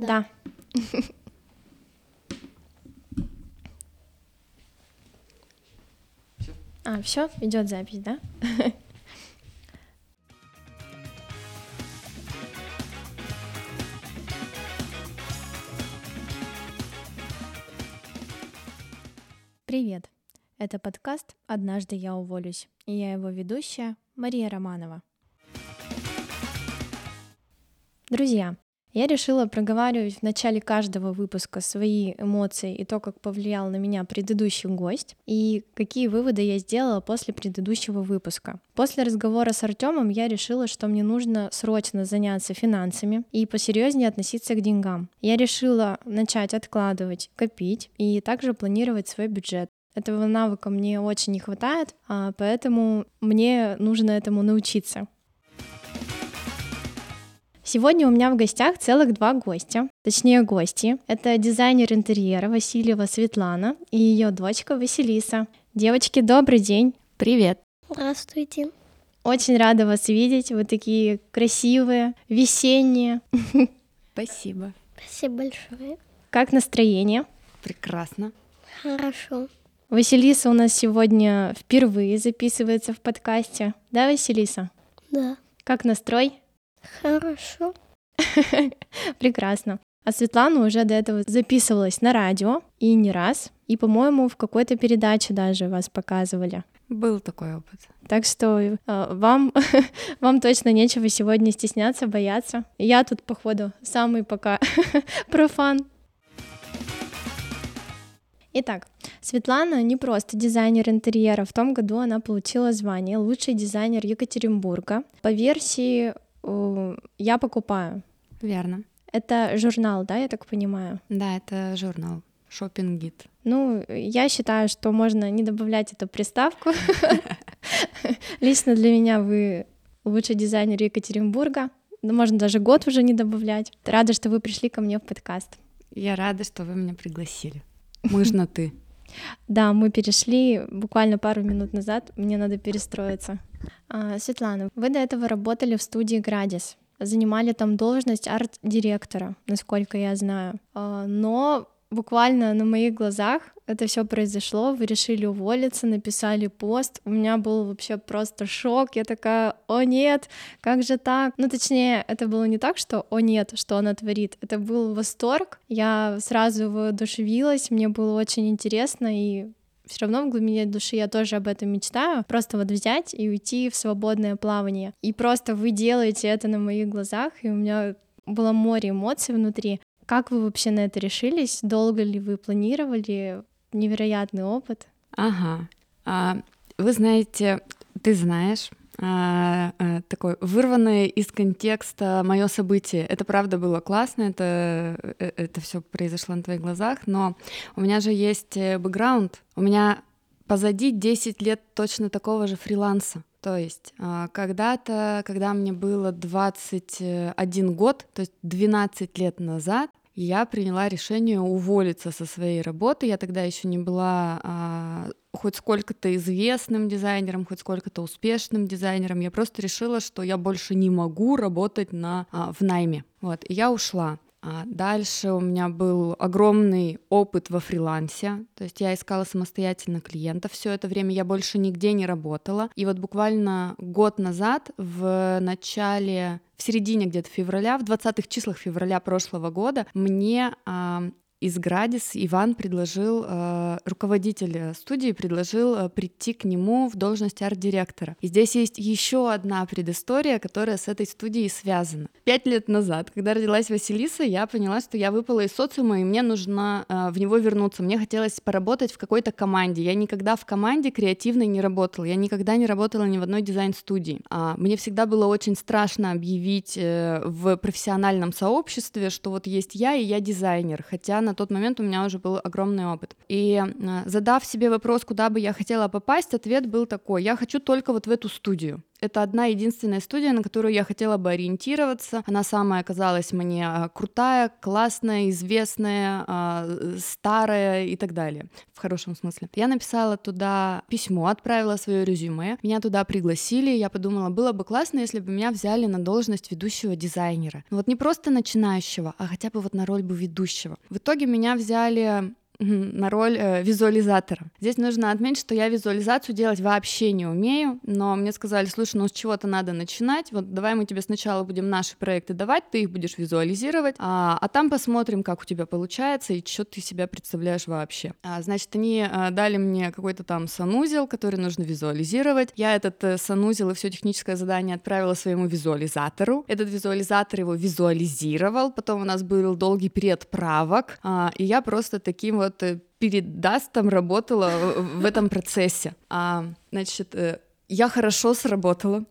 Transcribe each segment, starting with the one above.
Да. А, все, идет запись, да? Привет! Это подкаст «Однажды я уволюсь» и я его ведущая Мария Романова. Друзья, я решила проговаривать в начале каждого выпуска свои эмоции и то, как повлиял на меня предыдущий гость, и какие выводы я сделала после предыдущего выпуска. После разговора с Артемом я решила, что мне нужно срочно заняться финансами и посерьезнее относиться к деньгам. Я решила начать откладывать, копить и также планировать свой бюджет. Этого навыка мне очень не хватает, а поэтому мне нужно этому научиться. Сегодня у меня в гостях целых два гостя, точнее гости. Это дизайнер интерьера Васильева Светлана и ее дочка Василиса. Девочки, добрый день. Привет. Здравствуйте. Очень рада вас видеть. Вы такие красивые, весенние. Спасибо. Спасибо большое. Как настроение? Прекрасно. Хорошо. Василиса у нас сегодня впервые записывается в подкасте. Да, Василиса? Да. Как настрой? Хорошо. Прекрасно. А Светлана уже до этого записывалась на радио, и не раз, и, по-моему, в какой-то передаче даже вас показывали. Был такой опыт. Так что э, вам, вам точно нечего сегодня стесняться, бояться. Я тут, походу, самый пока профан. Итак, Светлана не просто дизайнер интерьера. В том году она получила звание лучший дизайнер Екатеринбурга по версии я покупаю. Верно. Это журнал, да, я так понимаю? Да, это журнал. Шопинг гид. Ну, я считаю, что можно не добавлять эту приставку. Лично для меня вы лучший дизайнер Екатеринбурга. Можно даже год уже не добавлять. Рада, что вы пришли ко мне в подкаст. Я рада, что вы меня пригласили. Мы же на ты. Да, мы перешли буквально пару минут назад. Мне надо перестроиться. А, Светлана, вы до этого работали в студии Градис, занимали там должность арт-директора, насколько я знаю. А, но буквально на моих глазах это все произошло, вы решили уволиться, написали пост, у меня был вообще просто шок, я такая, о нет, как же так? Ну, точнее, это было не так, что о нет, что она творит, это был восторг, я сразу воодушевилась, мне было очень интересно, и все равно в глубине души я тоже об этом мечтаю, просто вот взять и уйти в свободное плавание. И просто вы делаете это на моих глазах, и у меня было море эмоций внутри. Как вы вообще на это решились? Долго ли вы планировали? Невероятный опыт. Ага. А, вы знаете, ты знаешь, а, а, такое вырванное из контекста мое событие. Это правда было классно, это, э, это все произошло на твоих глазах, но у меня же есть э, бэкграунд, у меня позади 10 лет точно такого же фриланса. То есть а, когда-то, когда мне было 21 год, то есть 12 лет назад, я приняла решение уволиться со своей работы. Я тогда еще не была а, хоть сколько-то известным дизайнером, хоть сколько-то успешным дизайнером. Я просто решила, что я больше не могу работать на, а, в найме. Вот, и я ушла. А дальше у меня был огромный опыт во фрилансе, то есть я искала самостоятельно клиентов. Все это время я больше нигде не работала. И вот буквально год назад, в начале в середине где-то февраля, в 20-х числах февраля прошлого года, мне из Градис Иван предложил, э, руководитель студии предложил э, прийти к нему в должность арт-директора. И здесь есть еще одна предыстория, которая с этой студией связана. Пять лет назад, когда родилась Василиса, я поняла, что я выпала из социума, и мне нужно э, в него вернуться. Мне хотелось поработать в какой-то команде. Я никогда в команде креативной не работала, я никогда не работала ни в одной дизайн-студии. А мне всегда было очень страшно объявить э, в профессиональном сообществе, что вот есть я и я дизайнер, хотя на тот момент у меня уже был огромный опыт. И э, задав себе вопрос, куда бы я хотела попасть, ответ был такой, я хочу только вот в эту студию. Это одна единственная студия, на которую я хотела бы ориентироваться. Она самая оказалась мне а, крутая, классная, известная, а, старая и так далее, в хорошем смысле. Я написала туда письмо, отправила свое резюме, меня туда пригласили, я подумала, было бы классно, если бы меня взяли на должность ведущего дизайнера. Ну вот не просто начинающего, а хотя бы вот на роль бы ведущего. В итоге меня взяли на роль э, визуализатора. Здесь нужно отметить, что я визуализацию делать вообще не умею, но мне сказали, слушай, ну с чего-то надо начинать, вот давай мы тебе сначала будем наши проекты давать, ты их будешь визуализировать, а, а там посмотрим, как у тебя получается и что ты себя представляешь вообще. А, значит, они а, дали мне какой-то там санузел, который нужно визуализировать. Я этот э, санузел и все техническое задание отправила своему визуализатору. Этот визуализатор его визуализировал, потом у нас был долгий период правок, а, и я просто таким вот вот э, передаст там работала в этом процессе. А, значит, э, я хорошо сработала.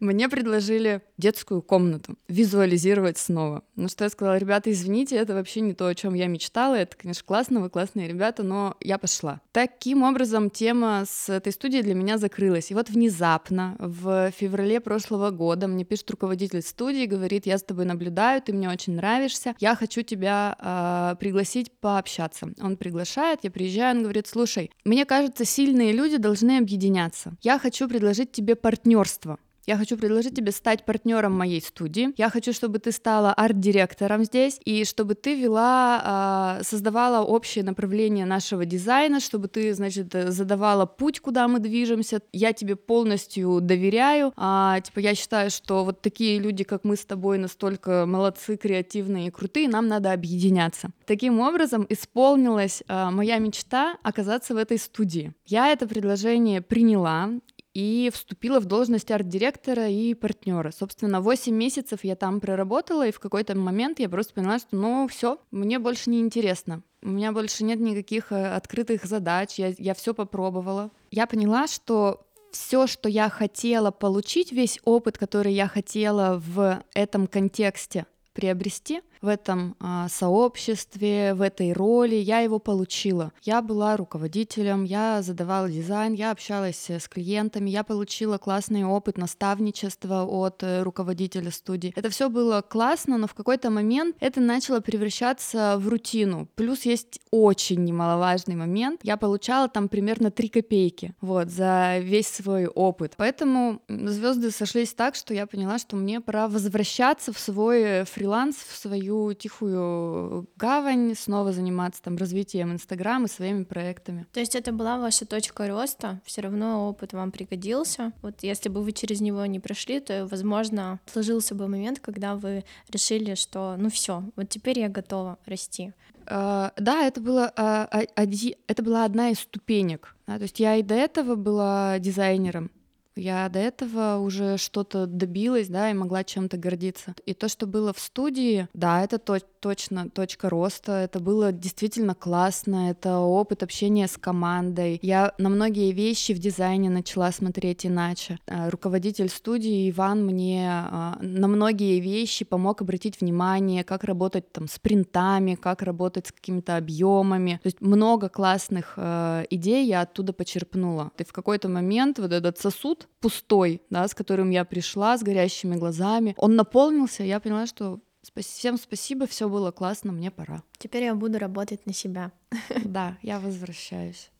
Мне предложили детскую комнату визуализировать снова. Ну что я сказала, ребята, извините, это вообще не то, о чем я мечтала. Это, конечно, классно, вы классные ребята, но я пошла. Таким образом, тема с этой студией для меня закрылась. И вот внезапно, в феврале прошлого года, мне пишет руководитель студии, говорит, я с тобой наблюдаю, ты мне очень нравишься, я хочу тебя э, пригласить пообщаться. Он приглашает, я приезжаю, он говорит, слушай, мне кажется, сильные люди должны объединяться. Я хочу предложить тебе партнерство. Я хочу предложить тебе стать партнером моей студии. Я хочу, чтобы ты стала арт-директором здесь, и чтобы ты вела, э, создавала общее направление нашего дизайна, чтобы ты, значит, задавала путь, куда мы движемся. Я тебе полностью доверяю. А, типа, я считаю, что вот такие люди, как мы с тобой, настолько молодцы, креативные и крутые, нам надо объединяться. Таким образом, исполнилась э, моя мечта оказаться в этой студии. Я это предложение приняла, и вступила в должность арт-директора и партнера. Собственно, 8 месяцев я там проработала, и в какой-то момент я просто поняла, что ну все, мне больше не интересно. У меня больше нет никаких э, открытых задач, я, я все попробовала. Я поняла, что все, что я хотела получить, весь опыт, который я хотела в этом контексте приобрести, в этом а, сообществе, в этой роли, я его получила. Я была руководителем, я задавала дизайн, я общалась с клиентами, я получила классный опыт наставничества от э, руководителя студии. Это все было классно, но в какой-то момент это начало превращаться в рутину. Плюс есть очень немаловажный момент. Я получала там примерно 3 копейки вот, за весь свой опыт. Поэтому звезды сошлись так, что я поняла, что мне пора возвращаться в свой фриланс, в свою свою тихую гавань, снова заниматься там развитием Инстаграма и своими проектами. То есть это была ваша точка роста, все равно опыт вам пригодился. Вот если бы вы через него не прошли, то, возможно, сложился бы момент, когда вы решили, что ну все, вот теперь я готова расти. Uh, да, это было uh, оди... это была одна из ступенек. Да? То есть я и до этого была дизайнером, я до этого уже что-то добилась, да, и могла чем-то гордиться. И то, что было в студии, да, это то точно точка роста. Это было действительно классно. Это опыт общения с командой. Я на многие вещи в дизайне начала смотреть иначе. А, руководитель студии Иван мне а, на многие вещи помог обратить внимание, как работать там с принтами, как работать с какими-то объемами. То есть много классных э, идей я оттуда почерпнула. И в какой-то момент вот этот сосуд пустой, да, с которым я пришла, с горящими глазами, он наполнился, я поняла, что Всем спасибо, все было классно, мне пора. Теперь я буду работать на себя. Да, я возвращаюсь.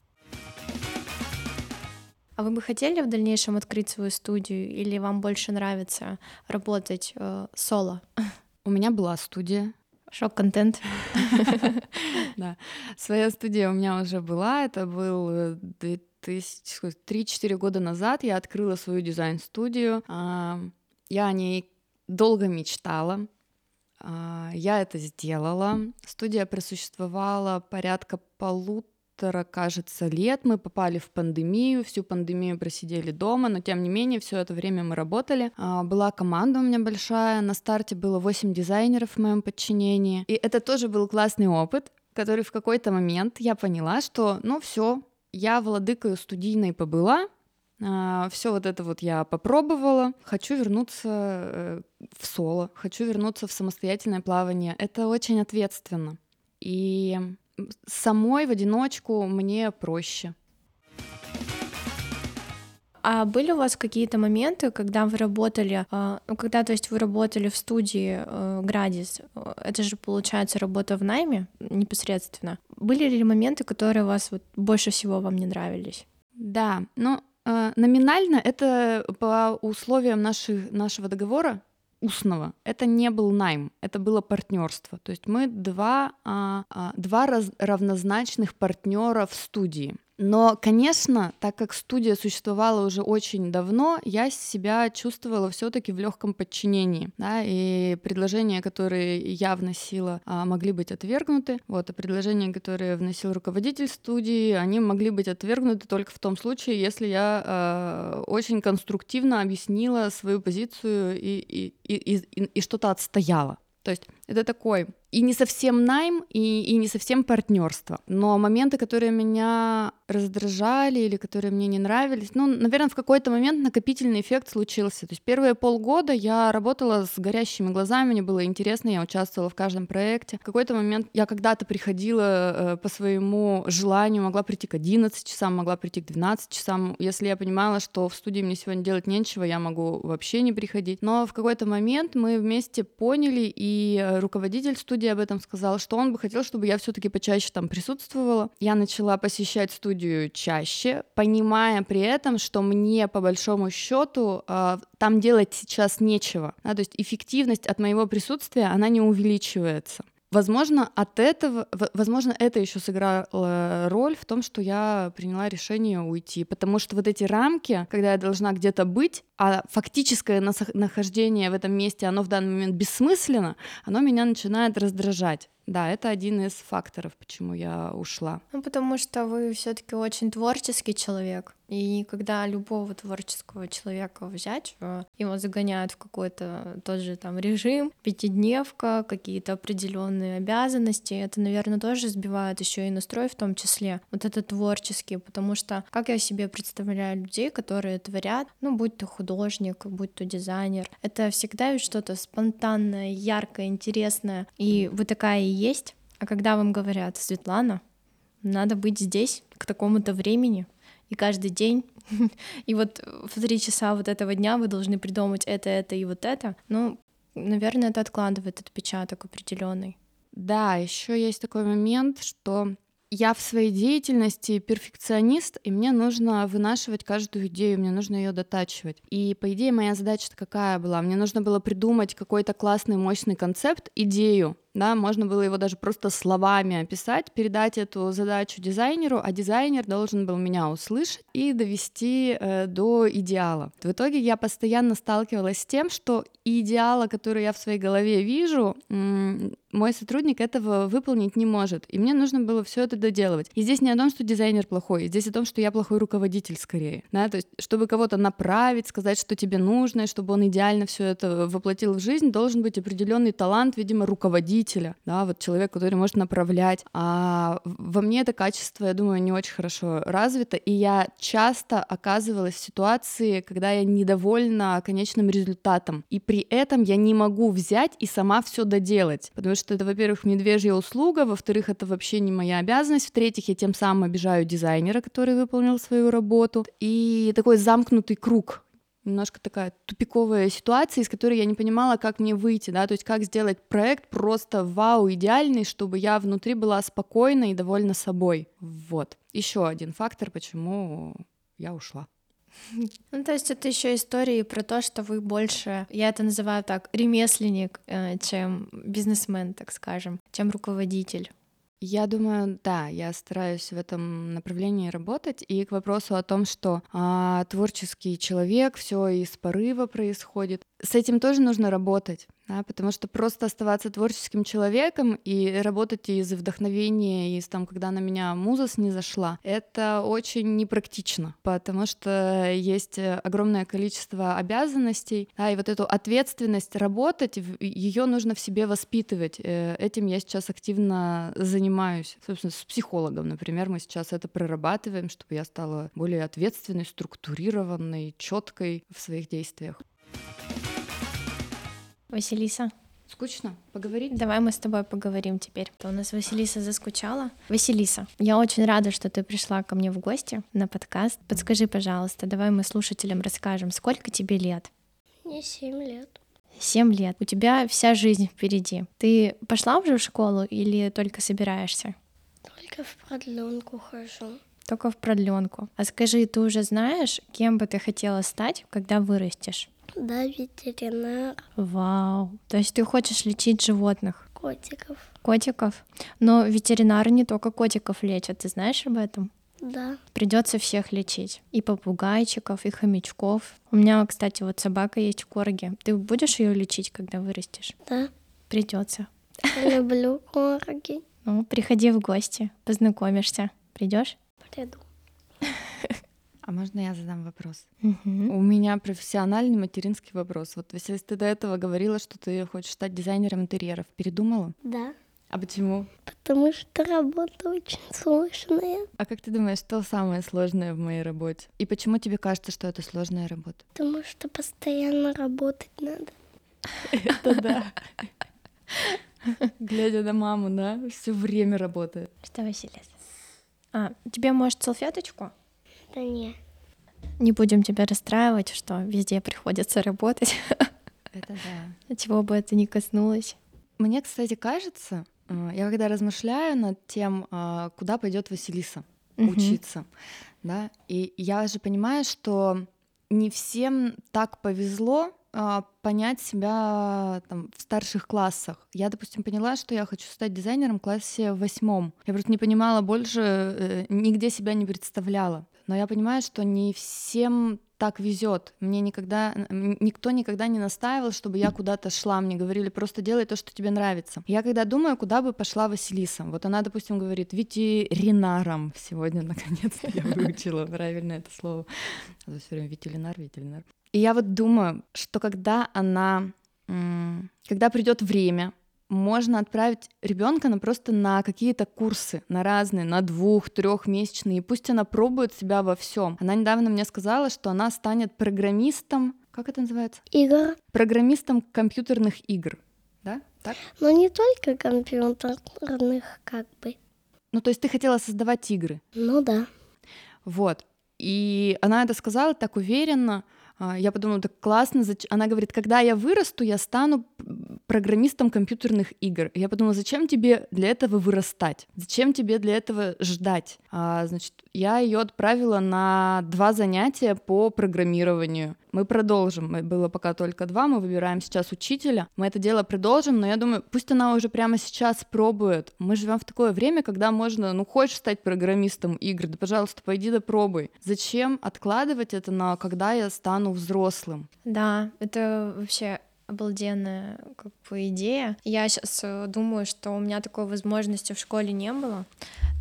А вы бы хотели в дальнейшем открыть свою студию или вам больше нравится работать э, соло? У меня была студия. Шок-контент. Да, своя студия у меня уже была. Это был 3-4 э, года назад. Я открыла свою дизайн-студию. Я о ней долго мечтала. А, я это сделала. Студия просуществовала порядка полутора, кажется, лет. Мы попали в пандемию, всю пандемию просидели дома, но тем не менее все это время мы работали. А, была команда у меня большая, на старте было 8 дизайнеров в моем подчинении. И это тоже был классный опыт, который в какой-то момент я поняла, что ну все, я владыкою студийной побыла, все вот это вот я попробовала. Хочу вернуться э, в соло, хочу вернуться в самостоятельное плавание. Это очень ответственно. И самой в одиночку мне проще. А были у вас какие-то моменты, когда вы работали, а, ну, когда, то есть, вы работали в студии э, Градис, это же, получается, работа в найме непосредственно. Были ли моменты, которые вас вот больше всего вам не нравились? Да, ну, э, номинально это по условиям наших, нашего договора устного. Это не был найм, это было партнерство. То есть мы два, а, а, два раз, равнозначных партнера в студии. Но, конечно, так как студия существовала уже очень давно, я себя чувствовала все-таки в легком подчинении, да, и предложения, которые я вносила, а, могли быть отвергнуты. Вот, а предложения, которые вносил руководитель студии, они могли быть отвергнуты только в том случае, если я э, очень конструктивно объяснила свою позицию и, и, и, и, и что-то отстояла. То есть это такой и не совсем найм, и, и не совсем партнерство. Но моменты, которые меня раздражали или которые мне не нравились, ну, наверное, в какой-то момент накопительный эффект случился. То есть первые полгода я работала с горящими глазами, мне было интересно, я участвовала в каждом проекте. В какой-то момент я когда-то приходила э, по своему желанию, могла прийти к 11 часам, могла прийти к 12 часам. Если я понимала, что в студии мне сегодня делать нечего, я могу вообще не приходить. Но в какой-то момент мы вместе поняли, и руководитель студии об этом сказал, что он бы хотел, чтобы я все-таки почаще там присутствовала. Я начала посещать студию чаще, понимая при этом, что мне по большому счету э, там делать сейчас нечего. Да, то есть эффективность от моего присутствия, она не увеличивается. Возможно, от этого, возможно, это еще сыграло роль в том, что я приняла решение уйти, потому что вот эти рамки, когда я должна где-то быть, а фактическое нахождение в этом месте, оно в данный момент бессмысленно, оно меня начинает раздражать. Да, это один из факторов, почему я ушла. Ну, потому что вы все-таки очень творческий человек. И когда любого творческого человека взять, э, его загоняют в какой-то тот же там режим, пятидневка, какие-то определенные обязанности, это, наверное, тоже сбивает еще и настрой в том числе, вот это творческий, потому что как я себе представляю людей, которые творят, ну, будь то художник, будь то дизайнер, это всегда ведь что-то спонтанное, яркое, интересное, и вы такая есть, а когда вам говорят, Светлана, надо быть здесь к такому-то времени, и каждый день, и вот в три часа вот этого дня вы должны придумать это, это и вот это, ну, наверное, это откладывает отпечаток определенный. Да, еще есть такой момент, что я в своей деятельности перфекционист, и мне нужно вынашивать каждую идею, мне нужно ее дотачивать. И по идее моя задача какая была? Мне нужно было придумать какой-то классный, мощный концепт, идею, да, можно было его даже просто словами описать, передать эту задачу дизайнеру, а дизайнер должен был меня услышать и довести э, до идеала. В итоге я постоянно сталкивалась с тем, что идеала, который я в своей голове вижу, мой сотрудник этого выполнить не может, и мне нужно было все это доделывать. И здесь не о том, что дизайнер плохой, здесь о том, что я плохой руководитель скорее, да, то есть чтобы кого-то направить, сказать, что тебе нужно, и чтобы он идеально все это воплотил в жизнь, должен быть определенный талант, видимо, руководителя, да, вот человек, который может направлять. А во мне это качество, я думаю, не очень хорошо развито, и я часто оказывалась в ситуации, когда я недовольна конечным результатом, и при этом я не могу взять и сама все доделать, потому что это, во-первых, медвежья услуга, во-вторых, это вообще не моя обязанность, в-третьих, я тем самым обижаю дизайнера, который выполнил свою работу, и такой замкнутый круг немножко такая тупиковая ситуация, из которой я не понимала, как мне выйти, да, то есть как сделать проект просто вау, идеальный, чтобы я внутри была спокойна и довольна собой. Вот. Еще один фактор, почему я ушла. Ну, то есть это еще истории про то, что вы больше, я это называю так, ремесленник, э, чем бизнесмен, так скажем, чем руководитель. Я думаю, да, я стараюсь в этом направлении работать. И к вопросу о том, что а, творческий человек, все из порыва происходит, с этим тоже нужно работать да, потому что просто оставаться творческим человеком и работать из вдохновения, из там, когда на меня муза не зашла, это очень непрактично, потому что есть огромное количество обязанностей, да, и вот эту ответственность работать, ее нужно в себе воспитывать. Э, этим я сейчас активно занимаюсь, собственно, с психологом, например, мы сейчас это прорабатываем, чтобы я стала более ответственной, структурированной, четкой в своих действиях. Василиса, Скучно поговорить? Давай мы с тобой поговорим теперь. То у нас Василиса заскучала. Василиса, я очень рада, что ты пришла ко мне в гости на подкаст. Подскажи, пожалуйста, давай мы слушателям расскажем, сколько тебе лет? Мне семь лет. Семь лет. У тебя вся жизнь впереди. Ты пошла уже в школу или только собираешься? Только в продленку хожу. Только в продленку. А скажи, ты уже знаешь, кем бы ты хотела стать, когда вырастешь? Да, ветеринар, Вау. То есть ты хочешь лечить животных, котиков. котиков? Но ветеринары не только котиков лечат, ты знаешь об этом? Да, Придется всех лечить. И попугайчиков, и хомячков. У меня, кстати, вот собака есть корги. Ты будешь ее лечить, когда вырастешь? да. Придется. Я люблю корги. Ну, приходи в гости, познакомишься. Придешь? Приду. А можно я задам вопрос? Угу. У меня профессиональный материнский вопрос. Вот, Василис, ты до этого говорила, что ты хочешь стать дизайнером интерьеров. Передумала? Да, А почему? потому что работа очень сложная. А как ты думаешь, что самое сложное в моей работе? И почему тебе кажется, что это сложная работа? Потому что постоянно работать надо. Это да. Глядя на маму, да, все время работает. Что, Василис? А, тебе, может, салфеточку? Да не. Не будем тебя расстраивать, что везде приходится работать, Это да. чего бы это ни коснулось. Мне, кстати, кажется, э, я когда размышляю над тем, а, куда пойдет Василиса Мгм. учиться, да, и я же понимаю, что не всем так повезло а, понять себя там, в старших классах. Я, допустим, поняла, что я хочу стать дизайнером в классе восьмом. Я просто не понимала больше, э, нигде себя не представляла. Но я понимаю, что не всем так везет. Мне никогда, никто никогда не настаивал, чтобы я куда-то шла. Мне говорили, просто делай то, что тебе нравится. Я когда думаю, куда бы пошла Василиса, вот она, допустим, говорит, ветеринаром. Сегодня, наконец-то, я выучила правильно это слово. А все время ветеринар, ветеринар. И я вот думаю, что когда она, когда придет время, можно отправить ребенка на просто на какие-то курсы, на разные, на двух, трехмесячные, и пусть она пробует себя во всем. Она недавно мне сказала, что она станет программистом, как это называется? Игр, Программистом компьютерных игр, да? Так? но не только компьютерных, как бы. Ну, то есть ты хотела создавать игры. Ну да. Вот. И она это сказала так уверенно. А, Я подумала, так классно. Она говорит, когда я вырасту, я стану программистом компьютерных игр. Я подумала, зачем тебе для этого вырастать? Зачем тебе для этого ждать? А, значит, я ее отправила на два занятия по программированию. Мы продолжим. Было пока только два. Мы выбираем сейчас учителя. Мы это дело продолжим, но я думаю, пусть она уже прямо сейчас пробует. Мы живем в такое время, когда можно, ну, хочешь стать программистом игр, да, пожалуйста, пойди да пробуй. Зачем откладывать это на когда я стану взрослым? Да, это вообще обалденная как бы идея. Я сейчас думаю, что у меня такой возможности в школе не было.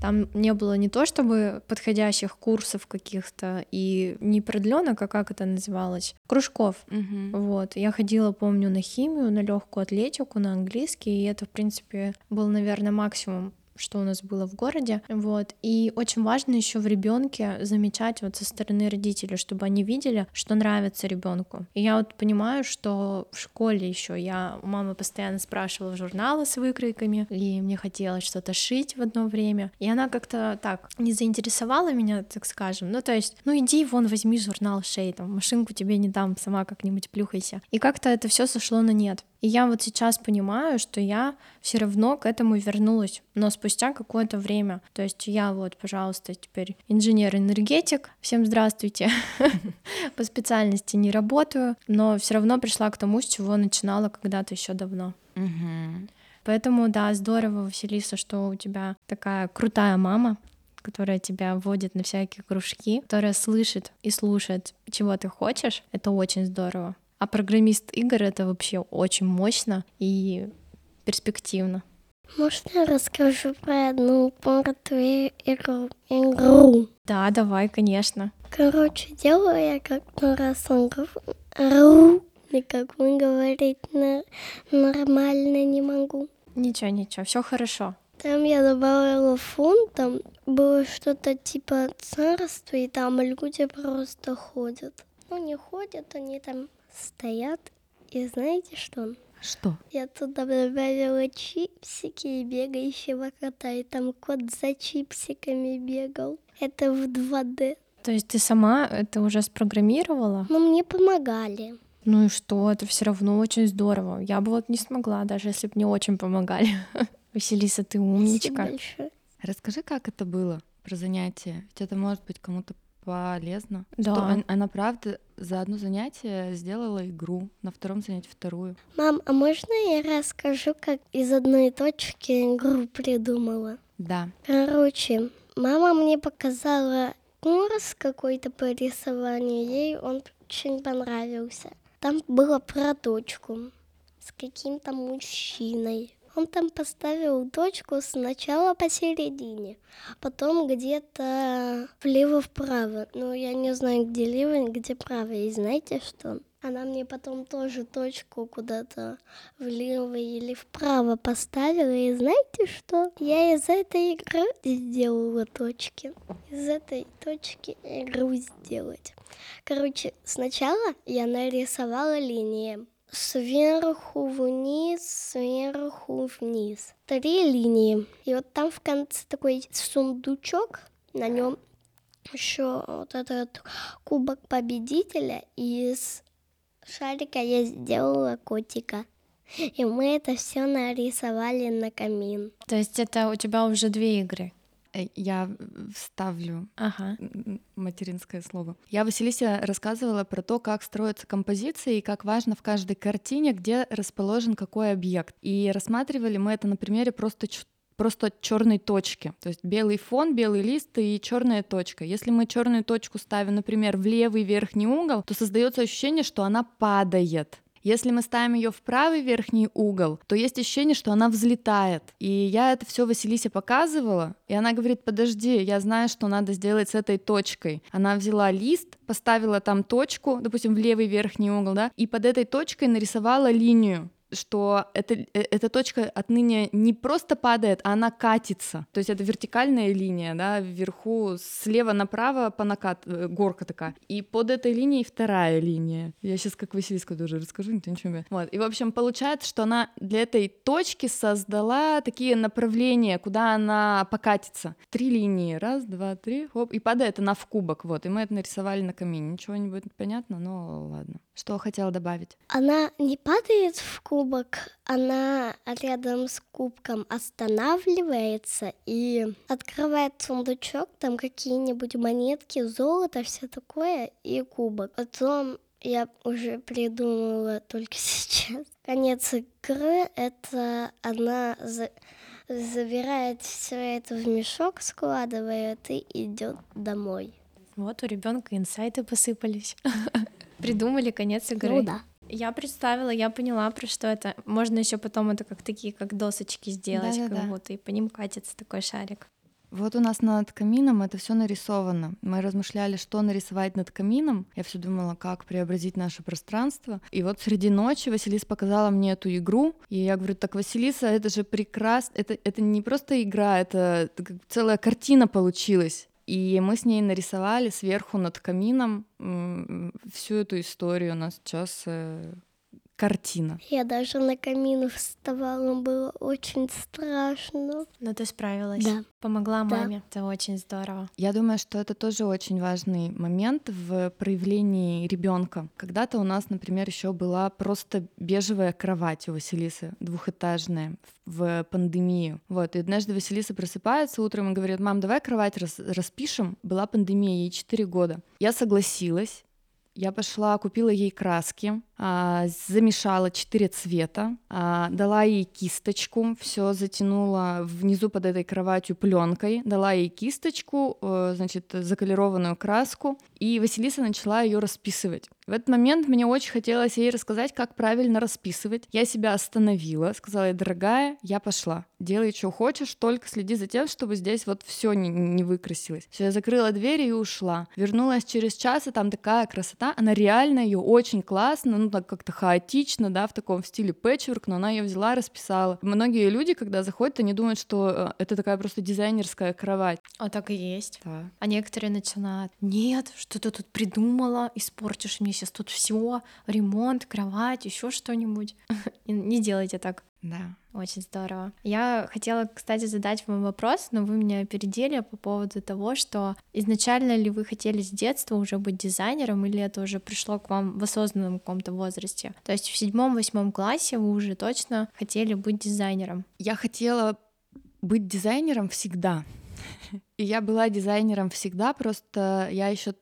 Там не было не то чтобы подходящих курсов каких-то и не продленок, а как это называлось, кружков. Вот, я ходила, помню, на химию, на легкую атлетику, на английский, и это, в принципе, был, наверное, максимум что у нас было в городе, вот, и очень важно еще в ребенке замечать вот со стороны родителей, чтобы они видели, что нравится ребенку. И я вот понимаю, что в школе еще я у мамы постоянно спрашивала журналы с выкройками, и мне хотелось что-то шить в одно время, и она как-то так не заинтересовала меня, так скажем, ну то есть, ну иди вон возьми журнал шей, там машинку тебе не дам, сама как-нибудь плюхайся. И как-то это все сошло на нет. И я вот сейчас понимаю, что я все равно к этому вернулась, но спустя какое-то время. То есть я вот, пожалуйста, теперь инженер-энергетик. Всем здравствуйте. По специальности не работаю, но все равно пришла к тому, с чего начинала когда-то еще давно. Поэтому, да, здорово, Василиса, что у тебя такая крутая мама, которая тебя вводит на всякие кружки, которая слышит и слушает, чего ты хочешь. Это очень здорово. А программист игр — это вообще очень мощно и перспективно. Можно я расскажу про одну портовую игру? игру? Да, давай, конечно. Короче, делаю я как-то раз игру, никакой говорить на- нормально не могу. Ничего, ничего, все хорошо. Там я добавила фон, там было что-то типа царства, и там люди просто ходят. Ну, не ходят, они там стоят. И знаете что? Что? Я туда добавила чипсики и бегающего кота, и там кот за чипсиками бегал. Это в 2D. То есть ты сама это уже спрограммировала? Но мне помогали. Ну и что, это все равно очень здорово. Я бы вот не смогла, даже если бы мне очень помогали. Василиса, ты умничка. Расскажи, как это было про занятие. Ведь это может быть кому-то полезно. Да. Что он- она, правда за одно занятие сделала игру, на втором занятии вторую. Мам, а можно я расскажу, как из одной точки игру придумала? Да. Короче, мама мне показала курс какой-то по рисованию, ей он очень понравился. Там было про точку с каким-то мужчиной. Он там поставил точку сначала посередине, потом где-то влево-вправо. Ну, я не знаю, где лево, где право. И знаете что? Она мне потом тоже точку куда-то влево или вправо поставила. И знаете что? Я из этой игры сделала точки. Из этой точки игру сделать. Короче, сначала я нарисовала линии. Сверху вниз, сверху вниз. Три линии. И вот там в конце такой сундучок, на нем еще вот этот кубок победителя из шарика я сделала котика. И мы это все нарисовали на камин. То есть это у тебя уже две игры. Э, Я вставлю Ага. материнское слово. Я Василисе рассказывала про то, как строятся композиции и как важно в каждой картине, где расположен какой объект. И рассматривали мы это на примере просто просто черной точки. То есть белый фон, белый лист и черная точка. Если мы черную точку ставим, например, в левый верхний угол, то создается ощущение, что она падает. Если мы ставим ее в правый верхний угол, то есть ощущение, что она взлетает. И я это все Василисе показывала, и она говорит, подожди, я знаю, что надо сделать с этой точкой. Она взяла лист, поставила там точку, допустим, в левый верхний угол, да, и под этой точкой нарисовала линию что это, э, эта точка отныне не просто падает, а она катится. То есть это вертикальная линия, да, вверху слева направо по накат, э, горка такая. И под этой линией вторая линия. Я сейчас как Василиска тоже расскажу, никто ничего не Вот. И, в общем, получается, что она для этой точки создала такие направления, куда она покатится. Три линии. Раз, два, три, хоп. И падает она в кубок. Вот. И мы это нарисовали на камине. Ничего не будет понятно, но ладно. Что хотела добавить? Она не падает в кубок, она рядом с кубком останавливается и открывает сундучок, там какие-нибудь монетки, золото, все такое, и кубок. Потом я уже придумала только сейчас. Конец игры — это она за- забирает все это в мешок, складывает и идет домой. Вот у ребенка инсайты посыпались. Придумали конец игры. Ну да. Я представила, я поняла, про что это. Можно еще потом это как такие, как досочки сделать, Да-да-да. как будто, и по ним катится такой шарик. Вот у нас над камином это все нарисовано. Мы размышляли, что нарисовать над камином. Я все думала, как преобразить наше пространство. И вот среди ночи Василиса показала мне эту игру. И я говорю, так, Василиса, это же прекрасно. Это, это не просто игра, это целая картина получилась. И мы с ней нарисовали сверху над камином всю эту историю. У нас сейчас э, картина. Я даже на камин вставала, было очень страшно. Но ты справилась. Да. Помогла Да. маме. Это очень здорово. Я думаю, что это тоже очень важный момент в проявлении ребенка. Когда-то у нас, например, еще была просто бежевая кровать у Василисы, двухэтажная, в в пандемию. Вот, и однажды Василиса просыпается утром и говорит, мам, давай кровать рас- распишем. Была пандемия, ей 4 года. Я согласилась, я пошла, купила ей краски, а, замешала четыре цвета, а, дала ей кисточку, все затянула внизу под этой кроватью пленкой, дала ей кисточку, э, значит, заколерованную краску, и Василиса начала ее расписывать. В этот момент мне очень хотелось ей рассказать, как правильно расписывать. Я себя остановила, сказала ей, дорогая, я пошла. Делай, что хочешь, только следи за тем, чтобы здесь вот все не, не выкрасилось. Все, я закрыла дверь и ушла. Вернулась через час, и там такая красота. Она реально ее очень классно, ну так как-то хаотично, да, в таком стиле пэтчворк, но она ее взяла, расписала. Многие люди, когда заходят, они думают, что э, это такая просто дизайнерская кровать. А так и есть. Да. А некоторые начинают, нет, что ты тут придумала, испортишь мне сейчас тут все, ремонт, кровать, еще что-нибудь. Не делайте так. Да. Очень здорово. Я хотела, кстати, задать вам вопрос, но вы меня опередили по поводу того, что изначально ли вы хотели с детства уже быть дизайнером, или это уже пришло к вам в осознанном каком-то возрасте? То есть в седьмом-восьмом классе вы уже точно хотели быть дизайнером? Я хотела быть дизайнером всегда. И я была дизайнером всегда, просто я еще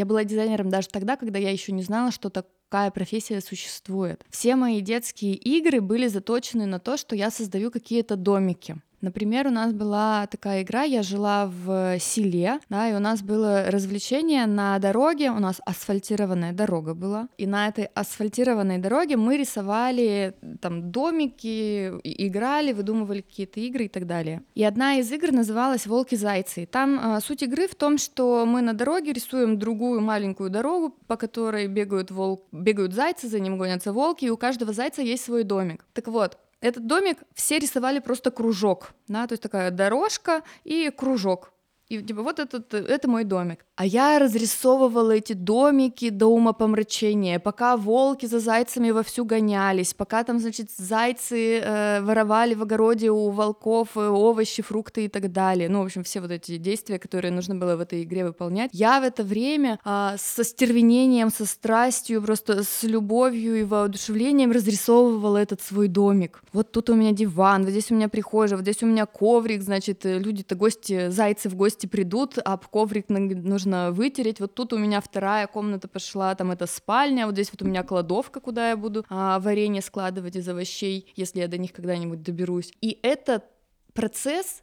я была дизайнером даже тогда, когда я еще не знала, что так какая профессия существует. Все мои детские игры были заточены на то, что я создаю какие-то домики. Например, у нас была такая игра, я жила в селе, да, и у нас было развлечение на дороге, у нас асфальтированная дорога была, и на этой асфальтированной дороге мы рисовали там домики, играли, выдумывали какие-то игры и так далее. И одна из игр называлась «Волки-зайцы». Там а, суть игры в том, что мы на дороге рисуем другую маленькую дорогу, по которой бегают, волк... бегают зайцы, за ним гонятся волки, и у каждого зайца есть свой домик. Так вот, этот домик все рисовали просто кружок, да, то есть такая дорожка и кружок. И типа вот этот, это мой домик. А я разрисовывала эти домики до умопомрачения, пока волки за зайцами вовсю гонялись, пока там, значит, зайцы э, воровали в огороде у волков э, овощи, фрукты и так далее. Ну, в общем, все вот эти действия, которые нужно было в этой игре выполнять. Я в это время э, со стервенением, со страстью, просто с любовью и воодушевлением разрисовывала этот свой домик. Вот тут у меня диван, вот здесь у меня прихожая, вот здесь у меня коврик, значит, э, люди-то гости, зайцы в гости придут, а коврик нужно вытереть. Вот тут у меня вторая комната пошла, там это спальня, вот здесь вот у меня кладовка, куда я буду а, варенье складывать из овощей, если я до них когда-нибудь доберусь. И этот процесс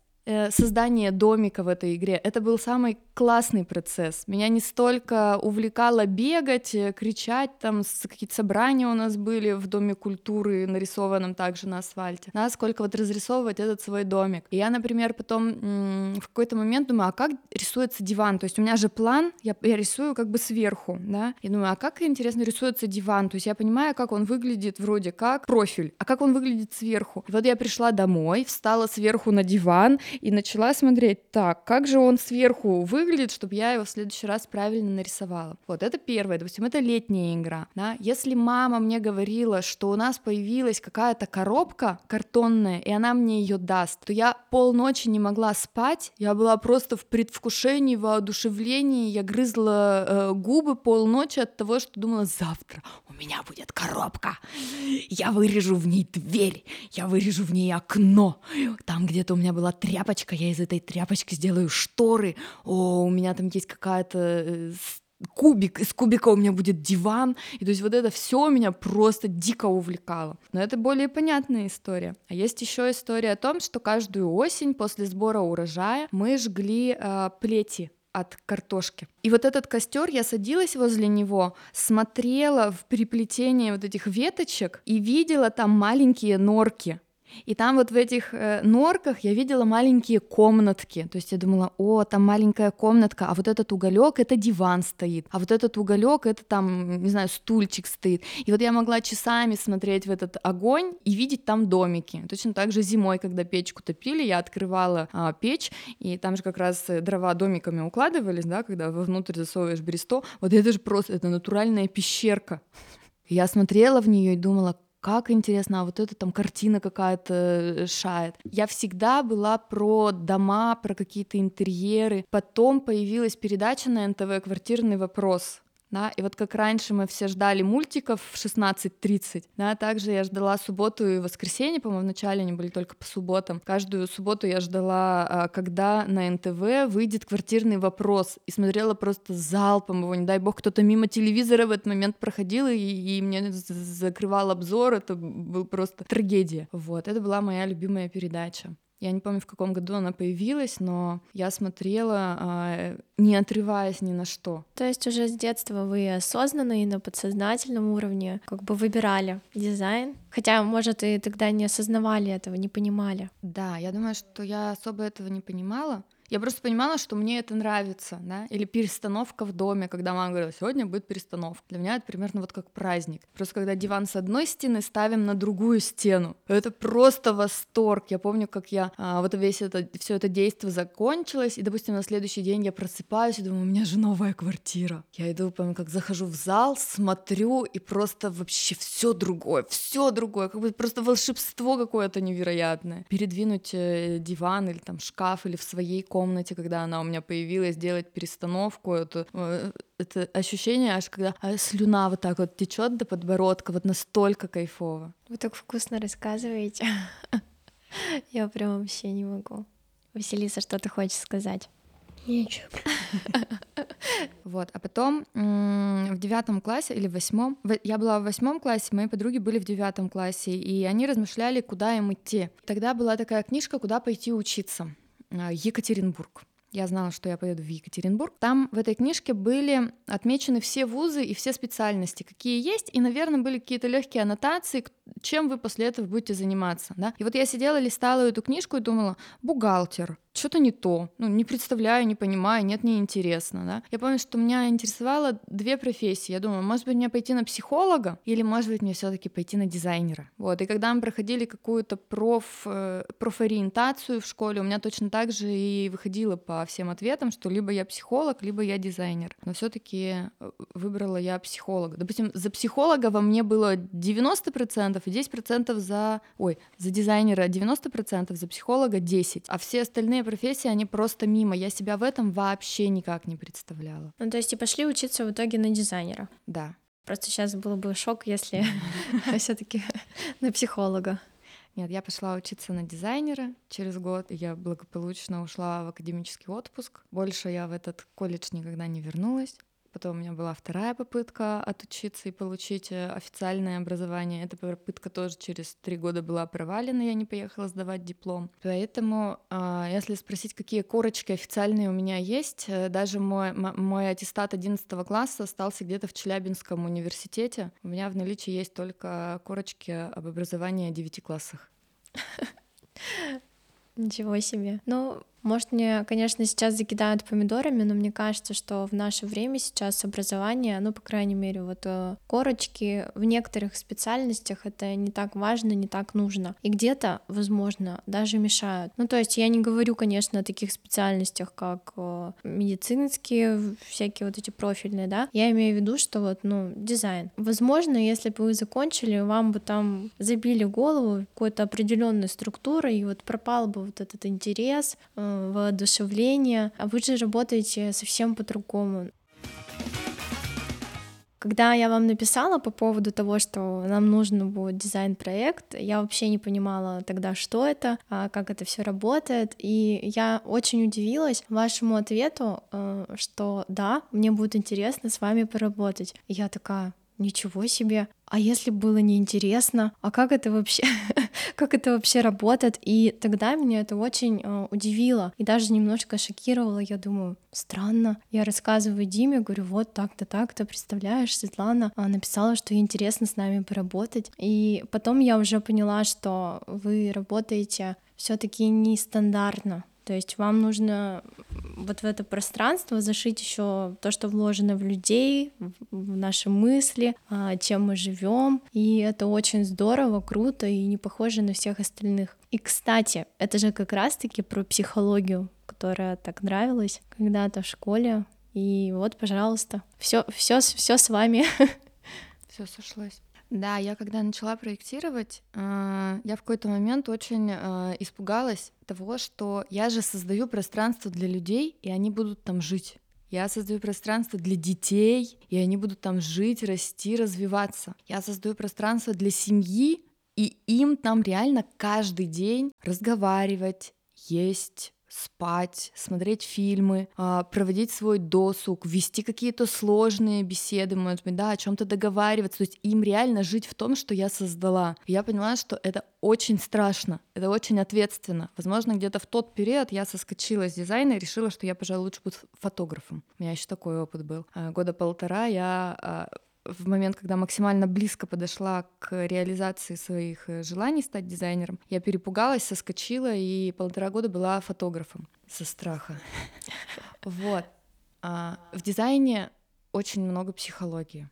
создание домика в этой игре. Это был самый классный процесс. Меня не столько увлекало бегать, э, кричать, там какие-то собрания у нас были в Доме культуры, нарисованном также на асфальте, да, сколько вот разрисовывать этот свой домик. И я, например, потом в какой-то момент думаю, а как рисуется диван? То есть у меня же план, я, я рисую как бы сверху, да, и думаю, а как, интересно, рисуется диван? То есть я понимаю, как он выглядит вроде как профиль, а как он выглядит сверху? И вот я пришла домой, встала сверху на диван, и начала смотреть, так, как же он сверху выглядит, чтобы я его в следующий раз правильно нарисовала. Вот это первое, допустим, это летняя игра. Да? Если мама мне говорила, что у нас появилась какая-то коробка картонная, и она мне ее даст, то я полночи не могла спать, я была просто в предвкушении, воодушевлении, я грызла э, губы полночи от того, что думала, завтра у меня будет коробка, я вырежу в ней дверь, я вырежу в ней окно, там где-то у меня была тряпка, тряпочка, я из этой тряпочки сделаю шторы, о, у меня там есть какая-то э, кубик, из кубика у меня будет диван, и то есть вот это все меня просто дико увлекало. Но это более понятная история. А есть еще история о том, что каждую осень после сбора урожая мы жгли э, плети от картошки. И вот этот костер, я садилась возле него, смотрела в переплетение вот этих веточек и видела там маленькие норки. И там вот в этих э, норках я видела маленькие комнатки. То есть я думала, о, там маленькая комнатка, а вот этот уголек это диван стоит, а вот этот уголек это там, не знаю, стульчик стоит. И вот я могла часами смотреть в этот огонь и видеть там домики. Точно так же зимой, когда печку топили, я открывала а, печь, и там же как раз дрова домиками укладывались, да, когда вовнутрь засовываешь бресто. Вот это же просто, это натуральная пещерка. Я смотрела в нее и думала, как интересно, а вот это там картина какая-то э, шает. Я всегда была про дома, про какие-то интерьеры. Потом появилась передача на НТВ «Квартирный вопрос», да, и вот как раньше мы все ждали мультиков в 16.30, да, также я ждала субботу и воскресенье, по-моему, вначале они были только по субботам. Каждую субботу я ждала, а, когда на НТВ выйдет квартирный вопрос, и смотрела просто залпом его, не дай бог, кто-то мимо телевизора в этот момент проходил, и, и мне закрывал обзор, это был просто трагедия. Вот, это была моя любимая передача. Я не помню, в каком году она появилась, но я смотрела, а, не отрываясь ни на что. То есть уже с детства вы осознанно и на подсознательном уровне как бы выбирали дизайн, хотя, может, и тогда не осознавали этого, не понимали. Да, я думаю, что я особо этого не понимала. Я просто понимала, что мне это нравится, да, или перестановка в доме, когда мама говорила, сегодня будет перестановка. Для меня это примерно вот как праздник. Просто когда диван с одной стены ставим на другую стену, это просто восторг. Я помню, как я а, вот весь это все это действие закончилось, и, допустим, на следующий день я просыпаюсь и думаю, у меня же новая квартира. Я иду, помню, как захожу в зал, смотрю, и просто вообще все другое, все другое, как бы просто волшебство какое-то невероятное. Передвинуть э, диван или там шкаф или в своей комнате, когда она у меня появилась, сделать перестановку, это, это ощущение аж когда а, слюна вот так вот течет до подбородка, вот настолько кайфово. Вы так вкусно рассказываете. Я прям вообще не могу. Василиса, что ты хочешь сказать? Ничего. Вот, а потом в девятом классе или в восьмом, я была в восьмом классе, мои подруги были в девятом классе, и они размышляли, куда им идти. Тогда была такая книжка «Куда пойти учиться?» Екатеринбург я знала, что я поеду в Екатеринбург. Там в этой книжке были отмечены все вузы и все специальности, какие есть, и, наверное, были какие-то легкие аннотации, чем вы после этого будете заниматься. Да? И вот я сидела, листала эту книжку и думала, бухгалтер, что-то не то, ну, не представляю, не понимаю, нет, не интересно, да. Я помню, что меня интересовало две профессии. Я думала, может быть, мне пойти на психолога или, может быть, мне все таки пойти на дизайнера. Вот, и когда мы проходили какую-то проф, э, профориентацию в школе, у меня точно так же и выходило по всем ответам, что либо я психолог, либо я дизайнер. Но все таки э, выбрала я психолога. Допустим, за психолога во мне было 90% и 10% за... Ой, за дизайнера 90%, за психолога 10%, а все остальные профессии, они просто мимо. Я себя в этом вообще никак не представляла. Ну, то есть и пошли учиться в итоге на дизайнера? Да. Просто сейчас был бы шок, если все таки на психолога. Нет, я пошла учиться на дизайнера через год. Я благополучно ушла в академический отпуск. Больше я в этот колледж никогда не вернулась. Потом у меня была вторая попытка отучиться и получить э, официальное образование. Эта попытка тоже через три года была провалена, я не поехала сдавать диплом. Поэтому, а, если спросить, какие корочки официальные у меня есть, э, даже мой, мой аттестат 11 класса остался где-то в Челябинском университете. У меня в наличии есть только корочки об образовании о девяти классах. Ничего себе. Ну, может, мне, конечно, сейчас закидают помидорами, но мне кажется, что в наше время сейчас образование, ну, по крайней мере, вот э, корочки в некоторых специальностях это не так важно, не так нужно. И где-то, возможно, даже мешают. Ну, то есть я не говорю, конечно, о таких специальностях, как э, медицинские, всякие вот эти профильные, да. Я имею в виду, что вот, ну, дизайн. Возможно, если бы вы закончили, вам бы там забили голову какой-то определенной структурой, и вот пропал бы вот этот интерес, э, воодушевление, а вы же работаете совсем по-другому. Когда я вам написала по поводу того, что нам нужен будет дизайн-проект, я вообще не понимала тогда, что это, а как это все работает, и я очень удивилась вашему ответу, э, что да, мне будет интересно с вами поработать. И я такая, Ничего себе. А если было неинтересно? А как это вообще, как это вообще работает? И тогда меня это очень э, удивило и даже немножко шокировало. Я думаю, странно. Я рассказываю Диме, говорю, вот так-то, так-то, представляешь, Светлана а, написала, что ей интересно с нами поработать. И потом я уже поняла, что вы работаете все-таки нестандартно. То есть вам нужно вот в это пространство зашить еще то, что вложено в людей, в наши мысли, а, чем мы живем. И это очень здорово, круто и не похоже на всех остальных. И, кстати, это же как раз-таки про психологию, которая так нравилась когда-то в школе. И вот, пожалуйста, все, все, все с вами. Все сошлось. Да, я когда начала проектировать, э, я в какой-то момент очень э, испугалась того, что я же создаю пространство для людей, и они будут там жить. Я создаю пространство для детей, и они будут там жить, расти, развиваться. Я создаю пространство для семьи, и им там реально каждый день разговаривать, есть, спать, смотреть фильмы, а, проводить свой досуг, вести какие-то сложные беседы, может быть, да, о чем-то договариваться. То есть им реально жить в том, что я создала. я поняла, что это очень страшно, это очень ответственно. Возможно, где-то в тот период я соскочила с дизайна и решила, что я, пожалуй, лучше буду фотографом. У меня еще такой опыт был. А, года полтора я а, в момент, когда максимально близко подошла к реализации своих э, желаний стать дизайнером, я перепугалась, соскочила и полтора года была фотографом со страха. Вот. А в дизайне очень много психологии.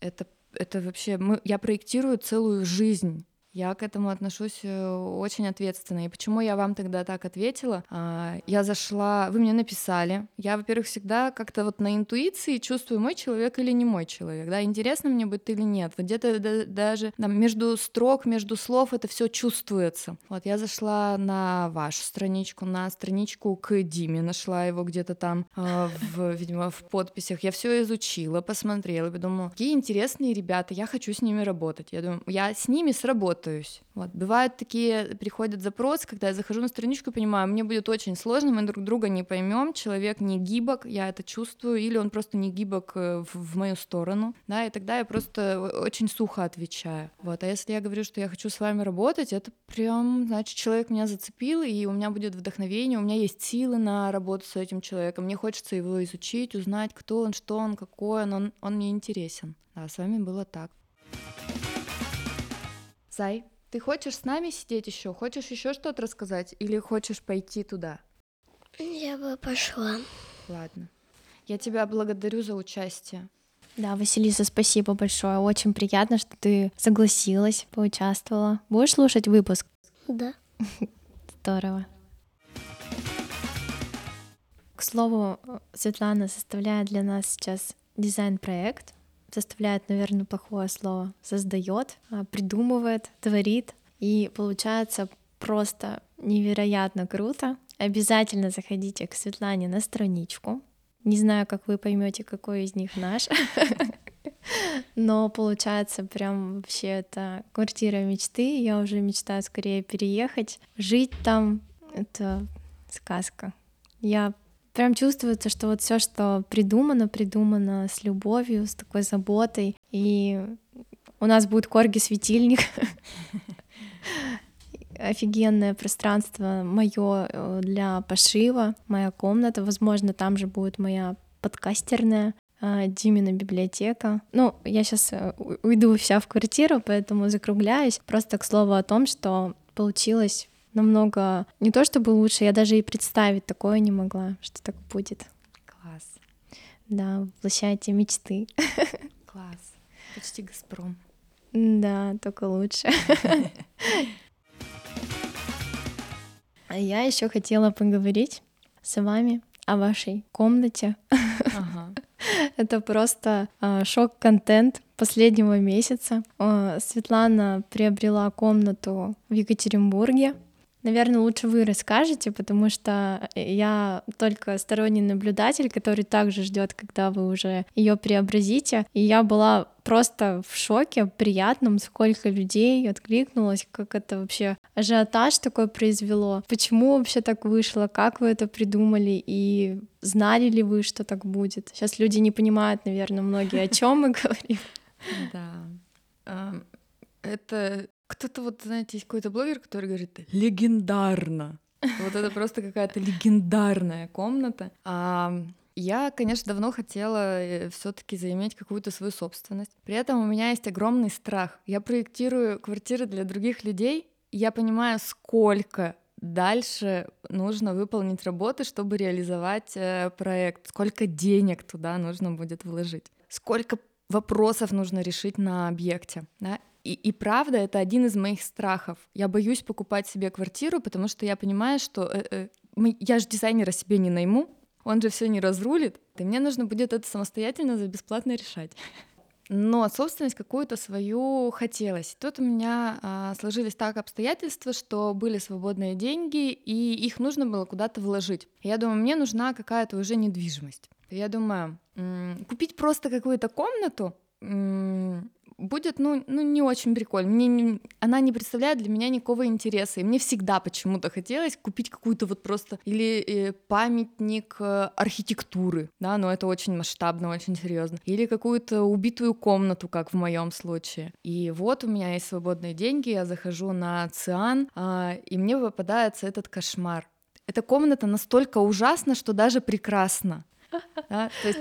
Это, это вообще... Мы, я проектирую целую жизнь Я к этому отношусь э, очень ответственно. И почему я вам тогда так ответила? А, я зашла, вы мне написали. Я, во-первых, всегда как-то вот на интуиции чувствую, мой человек или не мой человек. Да, интересно мне будет или нет. Вот где-то даже там, между строк, между слов это все чувствуется. Вот я зашла на вашу страничку, на страничку к Диме, нашла его где-то там, а, в, видимо, в подписях. Я все изучила, посмотрела, подумала, какие интересные ребята, я хочу с ними работать. Я думаю, я с ними сработаю путаюсь. Вот. Бывают такие, приходят запросы, когда я захожу на страничку понимаю, мне будет очень сложно, мы друг друга не поймем, человек не гибок, я это чувствую, или он просто не гибок э, в, в мою сторону, да, и тогда я просто очень сухо отвечаю. Вот. А если я говорю, что я хочу с вами работать, это прям, значит, человек меня зацепил, и у меня будет вдохновение, у меня есть силы на работу с этим человеком, мне хочется его изучить, узнать, кто он, что он, какой он, он, он мне интересен. Да, с вами было так. Сай, ты хочешь с нами сидеть еще? Хочешь еще что-то рассказать? Или хочешь пойти туда? Я бы пошла. Ладно. Я тебя благодарю за участие. Да, Василиса, спасибо большое. Очень приятно, что ты согласилась, поучаствовала. Будешь слушать выпуск? Да. Здорово. К слову, Светлана составляет для нас сейчас дизайн-проект составляет, наверное, плохое слово, создает, а, придумывает, творит, и получается просто невероятно круто. Обязательно заходите к Светлане на страничку. Не знаю, как вы поймете, какой из них наш. Но получается прям вообще это квартира мечты. Я уже мечтаю скорее переехать. Жить там — это сказка. Я прям чувствуется, что вот все, что придумано, придумано с любовью, с такой заботой. И у нас будет корги-светильник. Офигенное пространство мое э, для пошива, моя комната. Возможно, там же будет моя подкастерная э, Димина библиотека. Ну, я сейчас э, уйду вся в квартиру, поэтому закругляюсь. Просто к слову о том, что получилось намного не то чтобы лучше, я даже и представить такое не могла, что так будет. Класс. Да, воплощайте мечты. Класс. Почти Газпром. Да, только лучше. А я еще хотела поговорить с вами о вашей комнате. Ага. Это просто э, шок-контент последнего месяца. Светлана приобрела комнату в Екатеринбурге Наверное, лучше вы расскажете, потому что я только сторонний наблюдатель, который также ждет, когда вы уже ее преобразите. И я была просто в шоке, приятном, сколько людей откликнулось, как это вообще ажиотаж такой произвело, почему вообще так вышло, как вы это придумали и знали ли вы, что так будет. Сейчас люди не понимают, наверное, многие, о чем мы говорим. Да. Это кто-то вот, знаете, есть какой-то блогер, который говорит легендарно. Вот это просто какая-то легендарная комната. А я, конечно, давно хотела э, все-таки заиметь какую-то свою собственность. При этом у меня есть огромный страх. Я проектирую квартиры для других людей, и я понимаю, сколько дальше нужно выполнить работы, чтобы реализовать э, проект, сколько денег туда нужно будет вложить, сколько вопросов нужно решить на объекте. Да? И, и правда, это один из моих страхов. Я боюсь покупать себе квартиру, потому что я понимаю, что э, э, я же дизайнера себе не найму, он же все не разрулит, и мне нужно будет это самостоятельно за бесплатно решать. Но собственность какую-то свою хотелось. Тут у меня а, сложились так обстоятельства, что были свободные деньги, и их нужно было куда-то вложить. Я думаю, мне нужна какая-то уже недвижимость. Я думаю, м- купить просто какую-то комнату м- будет, ну, ну не очень прикольно. Мне не, она не представляет для меня никакого интереса. И мне всегда почему-то хотелось купить какую-то вот просто или э, памятник э, архитектуры, да, но это очень масштабно, очень серьезно. Или какую-то убитую комнату, как в моем случае. И вот у меня есть свободные деньги, я захожу на Циан, э, и мне выпадается этот кошмар. Эта комната настолько ужасна, что даже прекрасна. Да? То есть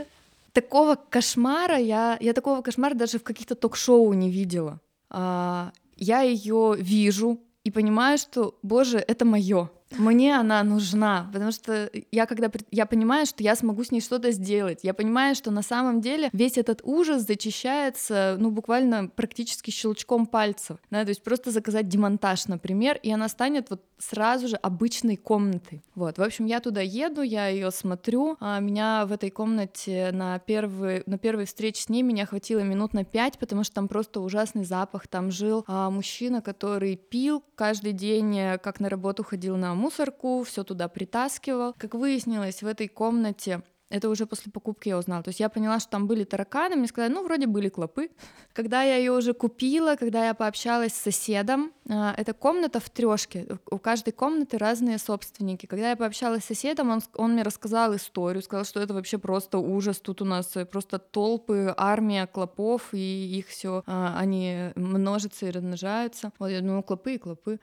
такого кошмара я, я такого кошмара даже в каких-то ток-шоу не видела. А, я ее вижу и понимаю, что, боже, это мое. Мне она нужна, потому что я когда я понимаю, что я смогу с ней что-то сделать, я понимаю, что на самом деле весь этот ужас зачищается, ну буквально практически щелчком пальцев, да, то есть просто заказать демонтаж, например, и она станет вот сразу же обычной комнатой. Вот, в общем, я туда еду, я ее смотрю, а меня в этой комнате на первый на первой встрече с ней меня хватило минут на пять, потому что там просто ужасный запах, там жил а, мужчина, который пил каждый день, э, как на работу ходил на мусорку, все туда притаскивал. Как выяснилось, в этой комнате это уже после покупки я узнала. То есть я поняла, что там были тараканы, мне сказали, ну, вроде были клопы. Когда я ее уже купила, когда я пообщалась с соседом, а, это комната в трешке, у каждой комнаты разные собственники. Когда я пообщалась с соседом, он, он мне рассказал историю, сказал, что это вообще просто ужас, тут у нас просто толпы, армия клопов, и их все, а, они множатся и размножаются. Вот я думаю, клопы и клопы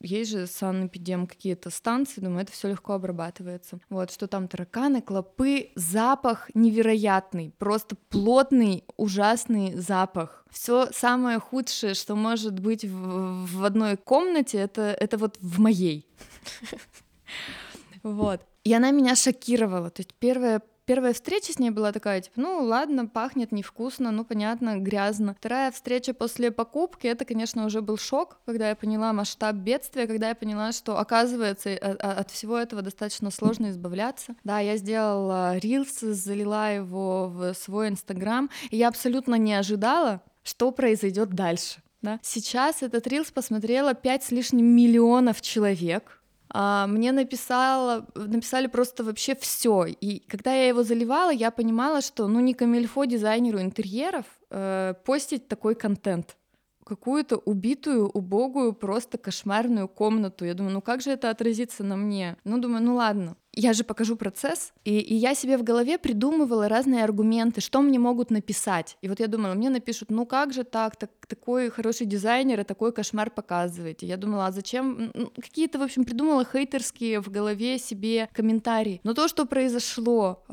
есть же санэпидем какие-то станции, думаю, это все легко обрабатывается. Вот, что там тараканы, клопы, запах невероятный, просто плотный, ужасный запах. Все самое худшее, что может быть в, в одной комнате, это, это вот в моей. Вот. И она меня шокировала. То есть первое Первая встреча с ней была такая, типа, ну ладно, пахнет невкусно, ну понятно, грязно. Вторая встреча после покупки, это, конечно, уже был шок, когда я поняла масштаб бедствия, когда я поняла, что, оказывается, от всего этого достаточно сложно избавляться. Да, я сделала рилс, залила его в свой инстаграм, и я абсолютно не ожидала, что произойдет дальше. Да? Сейчас этот рилс посмотрело 5 с лишним миллионов человек, мне написала, написали просто вообще все. И когда я его заливала, я понимала, что ну не камильфо дизайнеру интерьеров э, постить такой контент какую-то убитую, убогую, просто кошмарную комнату. Я думаю, ну как же это отразится на мне? Ну, думаю, ну ладно, я же покажу процесс, и, и я себе в голове придумывала разные аргументы, что мне могут написать. И вот я думала, мне напишут, ну как же так, так такой хороший дизайнер, а такой кошмар показываете. Я думала, а зачем? Ну, какие-то, в общем, придумала хейтерские в голове себе комментарии. Но то, что произошло э,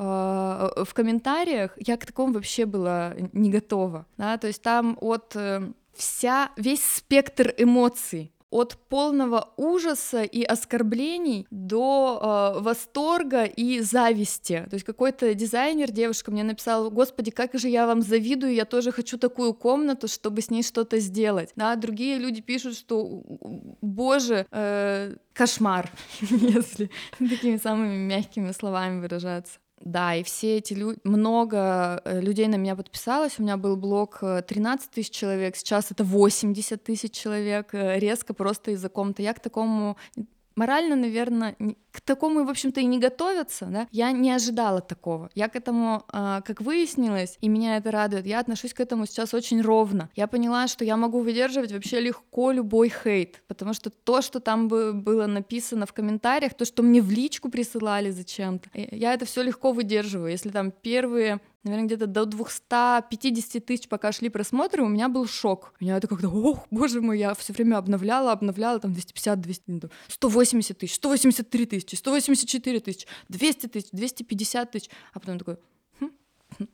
в комментариях, я к такому вообще была не готова. Да? То есть там от... Э, вся, весь спектр эмоций от полного ужаса и оскорблений до э, восторга и зависти. То есть какой-то дизайнер, девушка мне написала, господи, как же я вам завидую, я тоже хочу такую комнату, чтобы с ней что-то сделать. Да, другие люди пишут, что, боже, э, кошмар, если такими самыми мягкими словами выражаться. Да, и все эти люди, много э, людей на меня подписалось, у меня был блог 13 э, тысяч человек, сейчас это 80 тысяч человек, э, резко просто из-за ком-то. Я к такому морально, наверное, к такому, в общем-то, и не готовятся, да, я не ожидала такого. Я к этому, а, как выяснилось, и меня это радует, я отношусь к этому сейчас очень ровно. Я поняла, что я могу выдерживать вообще легко любой хейт, потому что то, что там было написано в комментариях, то, что мне в личку присылали зачем-то, я это все легко выдерживаю. Если там первые наверное, где-то до 250 тысяч, пока шли просмотры, у меня был шок. У меня это как-то, ох, боже мой, я все время обновляла, обновляла, там 250, 200, 180 тысяч, 183 тысячи, 184 тысячи, 200 тысяч, 250 тысяч, а потом такой, хм,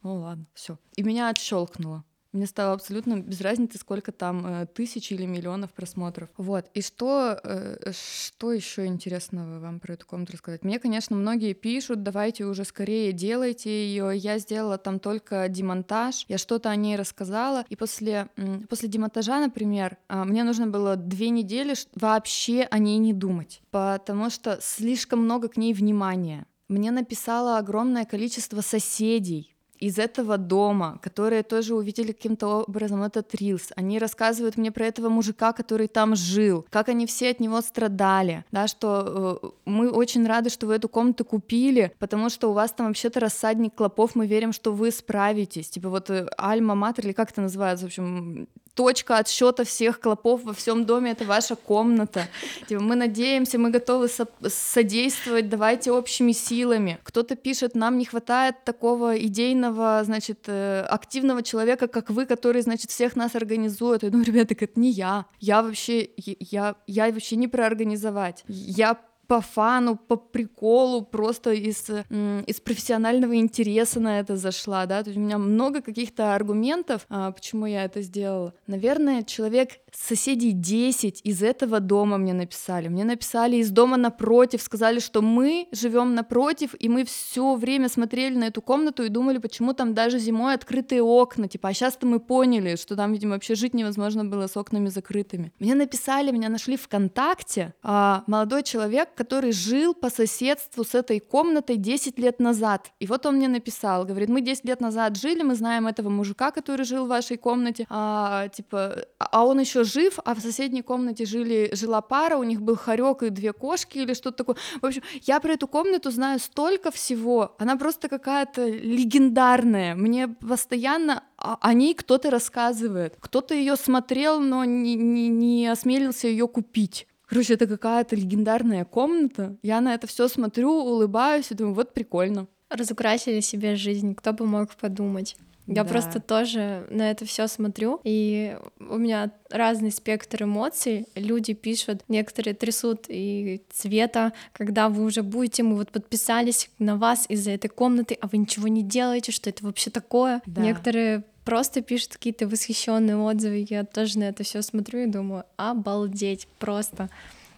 ну ладно, все. И меня отщелкнуло. Мне стало абсолютно без разницы, сколько там э, тысяч или миллионов просмотров. Вот. И что, э, что еще интересного вам про эту комнату рассказать? Мне, конечно, многие пишут, давайте уже скорее делайте ее. Я сделала там только демонтаж, я что-то о ней рассказала. И после, после демонтажа, например, э, мне нужно было две недели вообще о ней не думать, потому что слишком много к ней внимания. Мне написало огромное количество соседей, из этого дома, которые тоже увидели каким-то образом этот рилс. Они рассказывают мне про этого мужика, который там жил, как они все от него страдали, да, что э, мы очень рады, что вы эту комнату купили, потому что у вас там вообще-то рассадник клопов, мы верим, что вы справитесь. Типа вот э, Альма-Матер, или как это называется, в общем, точка отсчета всех клопов во всем доме это ваша комната. Типа, мы надеемся, мы готовы со- содействовать, давайте общими силами. Кто-то пишет, нам не хватает такого идейного, значит, э, активного человека, как вы, который, значит, всех нас организует. Я думаю, ребята, это не я. Я вообще, я, я вообще не проорганизовать. Я по фану, по приколу, просто из, из профессионального интереса на это зашла, да, то есть у меня много каких-то аргументов, а, почему я это сделала. Наверное, человек соседей 10 из этого дома мне написали. Мне написали из дома напротив, сказали, что мы живем напротив, и мы все время смотрели на эту комнату и думали, почему там даже зимой открытые окна. Типа, а сейчас-то мы поняли, что там, видимо, вообще жить невозможно было с окнами закрытыми. Мне написали, меня нашли ВКонтакте а, молодой человек, который жил по соседству с этой комнатой 10 лет назад. И вот он мне написал, говорит, мы 10 лет назад жили, мы знаем этого мужика, который жил в вашей комнате, а, типа, а он еще жив, а в соседней комнате жили, жила пара, у них был хорек и две кошки или что-то такое. В общем, я про эту комнату знаю столько всего, она просто какая-то легендарная. Мне постоянно о ней кто-то рассказывает. Кто-то ее смотрел, но не, не, не осмелился ее купить. Короче, это какая-то легендарная комната. Я на это все смотрю, улыбаюсь и думаю, вот прикольно. Разукрасили себе жизнь, кто бы мог подумать. Я да. просто тоже на это все смотрю, и у меня разный спектр эмоций. Люди пишут, некоторые трясут и цвета, когда вы уже будете, мы вот подписались на вас из-за этой комнаты, а вы ничего не делаете, что это вообще такое. Да. Некоторые просто пишут какие-то восхищенные отзывы. Я тоже на это все смотрю и думаю, обалдеть, просто.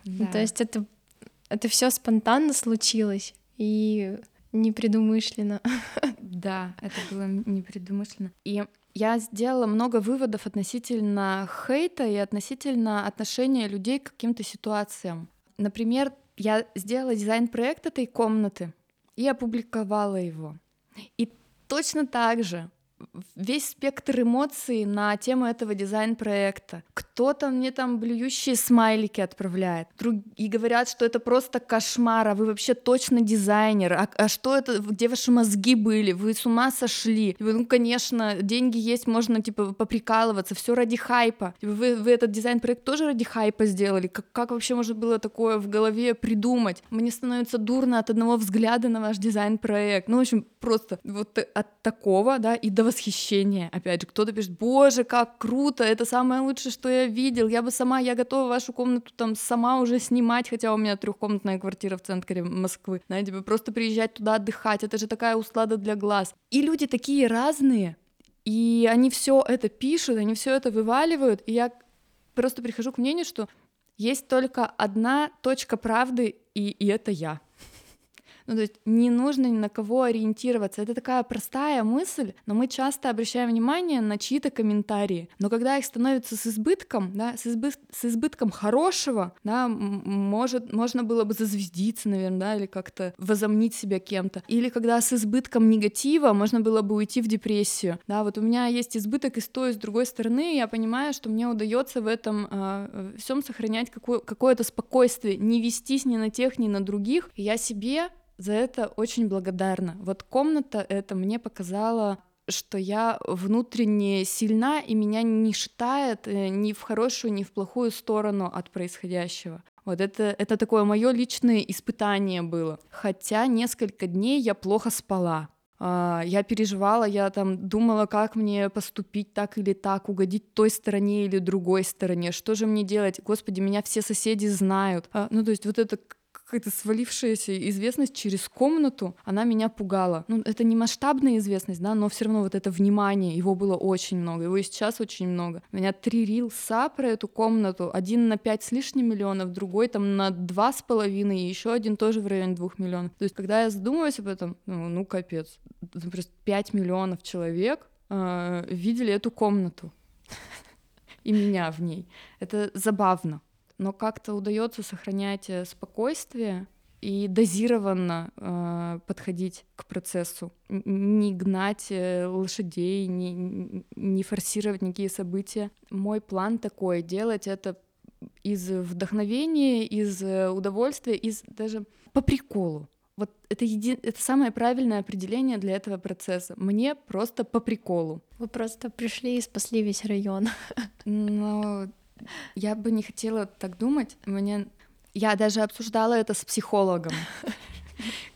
Да. то есть это это все спонтанно случилось и непредумышленно. Да, это было непредумышленно. И я сделала много выводов относительно хейта и относительно отношения людей к каким-то ситуациям. Например, я сделала дизайн-проект этой комнаты и опубликовала его. И точно так же весь спектр эмоций на тему этого дизайн-проекта. Кто-то мне там блюющие смайлики отправляет, друг... и говорят, что это просто кошмар, а вы вообще точно дизайнер, а, а что это, где ваши мозги были, вы с ума сошли. вы, ну, конечно, деньги есть, можно, типа, поприкалываться, все ради хайпа. Вы, вы этот дизайн-проект тоже ради хайпа сделали, как, как вообще можно было такое в голове придумать? Мне становится дурно от одного взгляда на ваш дизайн-проект. Ну, в общем, просто вот от такого, да, и до восхищения. Опять же, кто-то пишет, боже, как круто, это самое лучшее, что я видел, я бы сама, я готова вашу комнату там сама уже снимать, хотя у меня трехкомнатная квартира в центре Москвы, знаете, бы просто приезжать туда отдыхать, это же такая услада для глаз. И люди такие разные, и они все это пишут, они все это вываливают, и я просто прихожу к мнению, что есть только одна точка правды, и, и это я. Ну, то есть не нужно ни на кого ориентироваться. Это такая простая мысль, но мы часто обращаем внимание на чьи-то комментарии. Но когда их становится с избытком, да, с, избы... с избытком хорошего, да, может, можно было бы зазвездиться, наверное, да, или как-то возомнить себя кем-то. Или когда с избытком негатива можно было бы уйти в депрессию. Да, вот у меня есть избыток и с той, и с другой стороны, я понимаю, что мне удается в этом э, всем сохранять какое- какое-то спокойствие, не вестись ни на тех, ни на других. И я себе за это очень благодарна. Вот комната это мне показала что я внутренне сильна и меня не шатает э, ни в хорошую, ни в плохую сторону от происходящего. Вот это, это такое мое личное испытание было. Хотя несколько дней я плохо спала. А, я переживала, я там думала, как мне поступить так или так, угодить той стороне или другой стороне, что же мне делать? Господи, меня все соседи знают. А, ну, то есть вот это какая-то свалившаяся известность через комнату, она меня пугала. Ну, это не масштабная известность, да, но все равно вот это внимание, его было очень много, его и сейчас очень много. У меня три рилса про эту комнату, один на пять с лишним миллионов, другой там на два с половиной, и еще один тоже в районе двух миллионов. То есть, когда я задумываюсь об этом, ну, ну капец, просто пять миллионов человек э, видели эту комнату и меня в ней. Это забавно но как-то удается сохранять э, спокойствие и дозированно э, подходить к процессу, не гнать э, лошадей, не, не форсировать никакие события. Мой план такой — делать это из вдохновения, из э, удовольствия, из даже по приколу. Вот это, еди... это самое правильное определение для этого процесса. Мне просто по приколу. Вы просто пришли и спасли весь район. Ну, я бы не хотела так думать. Мне... Я даже обсуждала это с психологом.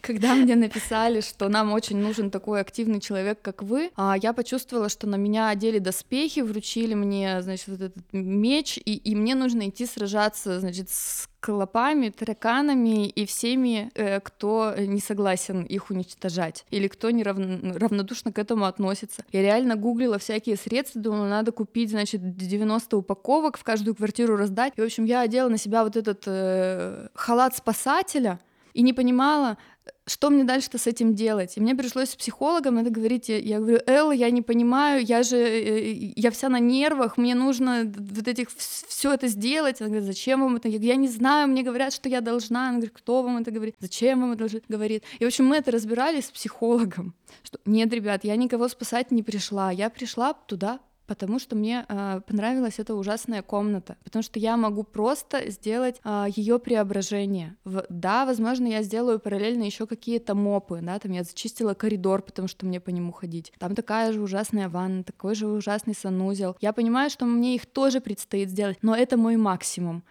Когда мне написали, что нам очень нужен такой активный человек, как вы, а, я почувствовала, что на меня одели доспехи, вручили мне, значит, вот этот меч, и, и мне нужно идти сражаться, значит, с клопами, тараканами и всеми, э, кто не согласен их уничтожать или кто не равнодушно к этому относится. Я реально гуглила всякие средства, думала, надо купить, значит, 90 упаковок, в каждую квартиру раздать. И, в общем, я одела на себя вот этот э, халат спасателя и не понимала, что мне дальше-то с этим делать? И мне пришлось с психологом это говорить. Я говорю, Элла, я не понимаю, я же, э, я вся на нервах, мне нужно вот этих все это сделать. Она говорит, зачем вам это? Я говорю, я не знаю, мне говорят, что я должна. Она говорит, кто вам это говорит? Зачем вам это говорит? И, в общем, мы это разбирали с психологом. Что, нет, ребят, я никого спасать не пришла. Я пришла туда потому что мне э, понравилась эта ужасная комната, потому что я могу просто сделать э, а, ее преображение. В, да, возможно, я сделаю параллельно еще какие-то мопы, да, там я зачистила коридор, потому что мне по нему ходить. Там такая же ужасная ванна, такой же ужасный санузел. Я понимаю, что мне их тоже предстоит сделать, но это мой максимум.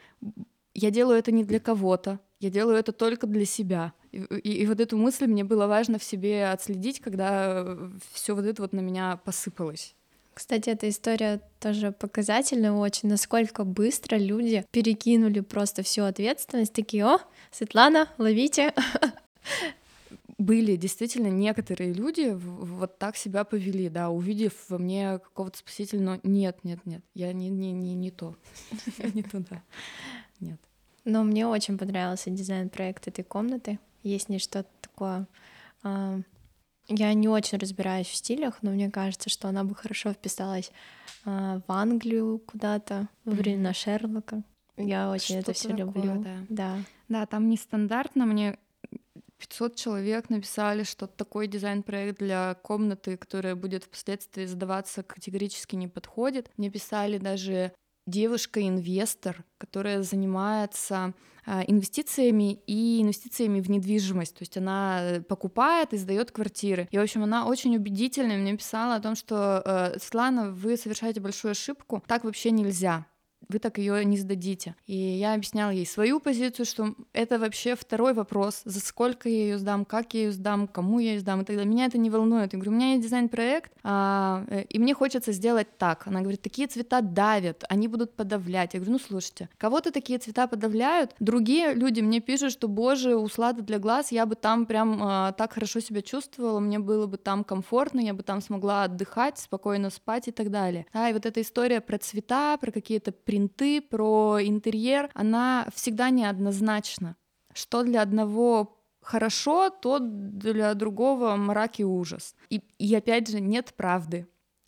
Я делаю это не для кого-то, я делаю это только для себя. И, и, и вот эту мысль мне было важно в себе отследить, когда все вот это вот на меня посыпалось. Кстати, эта история тоже показательная очень, насколько быстро люди перекинули просто всю ответственность, такие, о, Светлана, ловите. Были действительно некоторые люди вот так себя повели, да, увидев во мне какого-то спасителя, но нет, нет, нет, я не, не, не, не то, не туда, нет. Но мне очень понравился дизайн проекта этой комнаты. Есть не что-то такое а, я не очень разбираюсь в стилях, но мне кажется, что она бы хорошо вписалась э, в Англию куда-то во времена mm-hmm. Шерлока. Я очень что это все люблю. Да. да. Да, там нестандартно. Мне 500 человек написали, что такой дизайн-проект для комнаты, которая будет впоследствии сдаваться, категорически не подходит. Мне писали даже девушка-инвестор, которая занимается инвестициями и инвестициями в недвижимость. То есть она покупает и сдает квартиры. И, в общем, она очень убедительно мне писала о том, что э, Светлана, вы совершаете большую ошибку, так вообще нельзя вы так ее не сдадите. И я объясняла ей свою позицию, что это вообще второй вопрос, за сколько я ее сдам, как я ее сдам, кому я ее сдам и так далее. Меня это не волнует. Я говорю, у меня есть дизайн-проект, а, э, и мне хочется сделать так. Она говорит, такие цвета давят, они будут подавлять. Я говорю, ну слушайте, кого-то такие цвета подавляют, другие люди мне пишут, что, боже, услада для глаз, я бы там прям а, так хорошо себя чувствовала, мне было бы там комфортно, я бы там смогла отдыхать, спокойно спать и так далее. Да, и вот эта история про цвета, про какие-то принты, про интерьер, она всегда неоднозначна. Что для одного хорошо, то для другого мрак и ужас. И, и опять же, нет правды.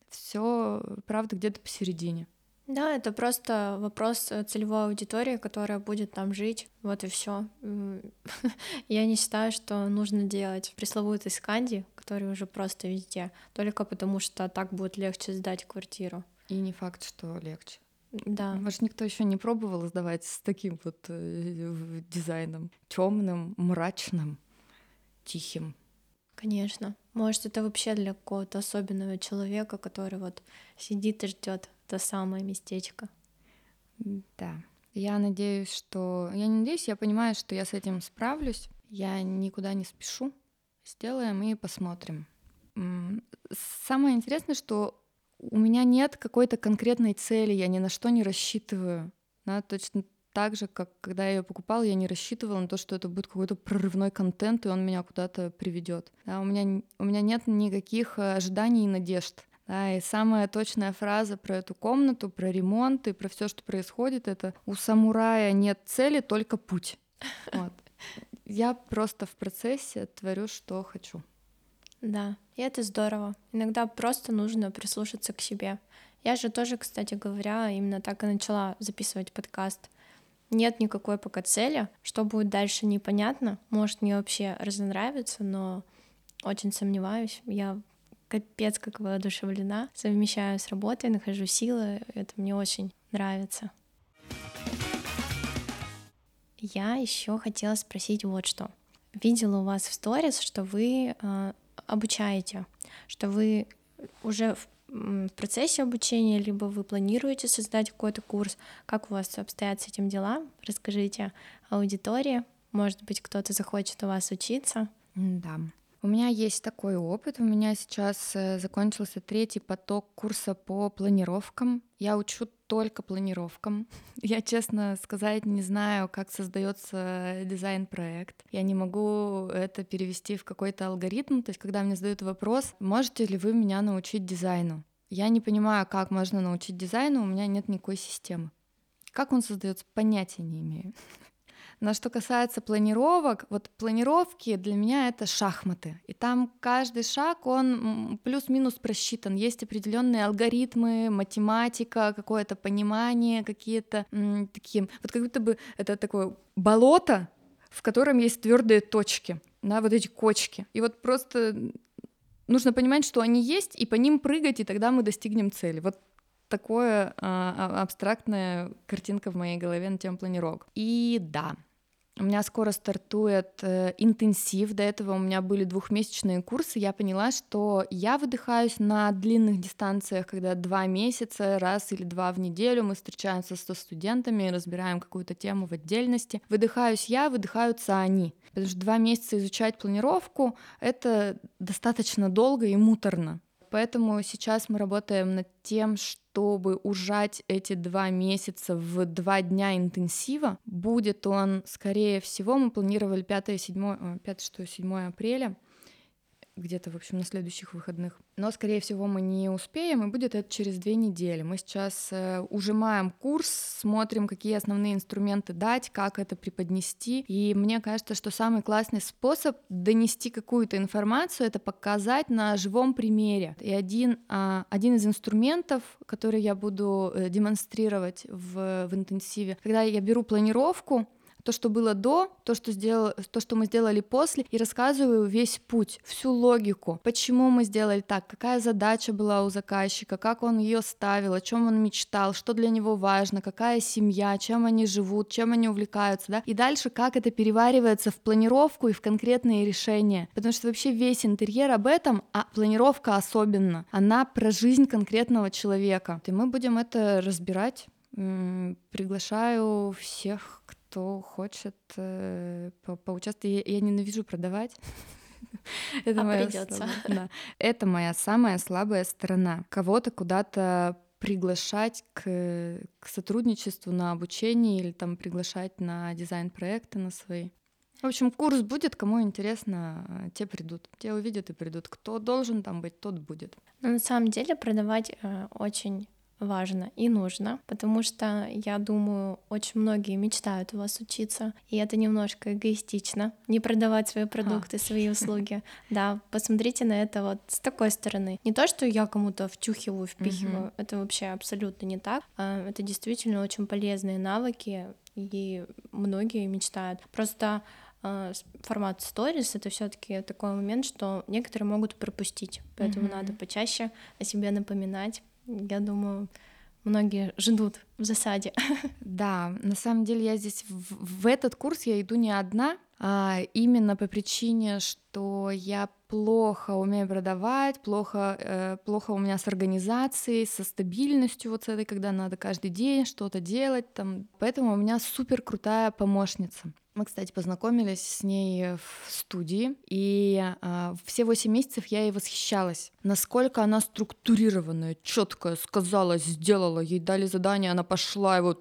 Все правда где-то посередине. Да, это просто вопрос э, целевой аудитории, которая будет там жить. Вот и все. Я не считаю, что нужно делать пресловутый сканди, который уже просто везде, только потому что так будет легче сдать квартиру. И не факт, что легче. Да. Может, никто еще не пробовал сдавать с таким вот э, дизайном. Темным, мрачным, тихим. Конечно. Может, это вообще для какого-то особенного человека, который вот сидит и ждет то самое местечко. Да. Я надеюсь, что... Я не надеюсь, я понимаю, что я с этим справлюсь. Я никуда не спешу. Сделаем и посмотрим. Самое интересное, что у меня нет какой-то конкретной цели, я ни на что не рассчитываю. Да, точно так же, как когда я ее покупала, я не рассчитывала на то, что это будет какой-то прорывной контент, и он меня куда-то приведет. Да, у, меня, у меня нет никаких э, ожиданий и надежд. Да, и самая точная фраза про эту комнату, про ремонт и про все, что происходит, это у самурая нет цели, только путь. Вот. Я просто в процессе творю, что хочу. Да, и это здорово. Иногда просто нужно прислушаться к себе. Я же тоже, кстати говоря, именно так и начала записывать подкаст. Нет никакой пока цели. Что будет дальше, непонятно. Может, мне вообще разонравится, но очень сомневаюсь. Я капец как воодушевлена. Совмещаю с работой, нахожу силы. Это мне очень нравится. Я еще хотела спросить вот что. Видела у вас в сторис, что вы э, обучаете, что вы уже в процессе обучения, либо вы планируете создать какой-то курс. Как у вас обстоят с этим дела? Расскажите аудитории. Может быть, кто-то захочет у вас учиться. Да. У меня есть такой опыт. У меня сейчас э, закончился третий поток курса по планировкам. Я учу только планировкам. Я, честно сказать, не знаю, как создается дизайн-проект. Я не могу это перевести в какой-то алгоритм. То есть, когда мне задают вопрос, можете ли вы меня научить дизайну? Я не понимаю, как можно научить дизайну, у меня нет никакой системы. Как он создается, понятия не имею. Но что касается планировок, вот планировки для меня это шахматы. И там каждый шаг, он плюс-минус просчитан. Есть определенные алгоритмы, математика, какое-то понимание, какие-то такие... Вот как будто бы это такое болото, в котором есть твердые точки, на вот эти кочки. И вот просто нужно понимать, что они есть, и по ним прыгать, и тогда мы достигнем цели. Вот такое а, а абстрактная картинка в моей голове на тему планировок. И да, у меня скоро стартует э, интенсив. До этого у меня были двухмесячные курсы. Я поняла, что я выдыхаюсь на длинных дистанциях, когда два месяца, раз или два в неделю мы встречаемся со студентами, разбираем какую-то тему в отдельности. Выдыхаюсь я, выдыхаются они. Потому что два месяца изучать планировку — это достаточно долго и муторно. Поэтому сейчас мы работаем над тем, чтобы ужать эти два месяца в два дня интенсива. Будет он, скорее всего, мы планировали 5-7, 5-6-7 апреля где-то, в общем, на следующих выходных. Но, скорее всего, мы не успеем, и будет это через две недели. Мы сейчас э, ужимаем курс, смотрим, какие основные инструменты дать, как это преподнести. И мне кажется, что самый классный способ донести какую-то информацию — это показать на живом примере. И один, э, один из инструментов, который я буду э, демонстрировать в, в интенсиве, когда я беру планировку, то, что было до, то, что, сделал, то, что мы сделали после, и рассказываю весь путь, всю логику, почему мы сделали так, какая задача была у заказчика, как он ее ставил, о чем он мечтал, что для него важно, какая семья, чем они живут, чем они увлекаются, да, и дальше как это переваривается в планировку и в конкретные решения, потому что вообще весь интерьер об этом, а планировка особенно, она про жизнь конкретного человека, и мы будем это разбирать. Приглашаю всех, кто хочет э, по поучаствовать. Я, я ненавижу продавать. Это а моя придется. Да. Это моя самая слабая сторона. Кого-то куда-то приглашать к, к сотрудничеству на обучение или там приглашать на дизайн-проекты на свои. В общем, курс будет, кому интересно, те придут. Те увидят и придут. Кто должен там быть, тот будет. Но на самом деле продавать э, очень важно и нужно, потому что, я думаю, очень многие мечтают у вас учиться, и это немножко эгоистично, не продавать свои продукты, а. свои услуги. Да, посмотрите на это вот с такой стороны. Не то, что я кому-то втюхиваю, впихиваю, угу. это вообще абсолютно не так. А, это действительно очень полезные навыки, и многие мечтают. Просто а, формат stories это все-таки такой момент, что некоторые могут пропустить, поэтому mm-hmm. надо почаще о себе напоминать, я думаю, многие ждут в засаде. Да, на самом деле я здесь в, в этот курс я иду не одна, а именно по причине, что я плохо умею продавать, плохо, э, плохо у меня с организацией, со стабильностью вот с этой, когда надо каждый день что-то делать, там. Поэтому у меня супер крутая помощница. Мы, кстати, познакомились с ней в студии, и а, все восемь месяцев я ей восхищалась. Насколько она структурированная, четкая, сказала, сделала, ей дали задание, она пошла его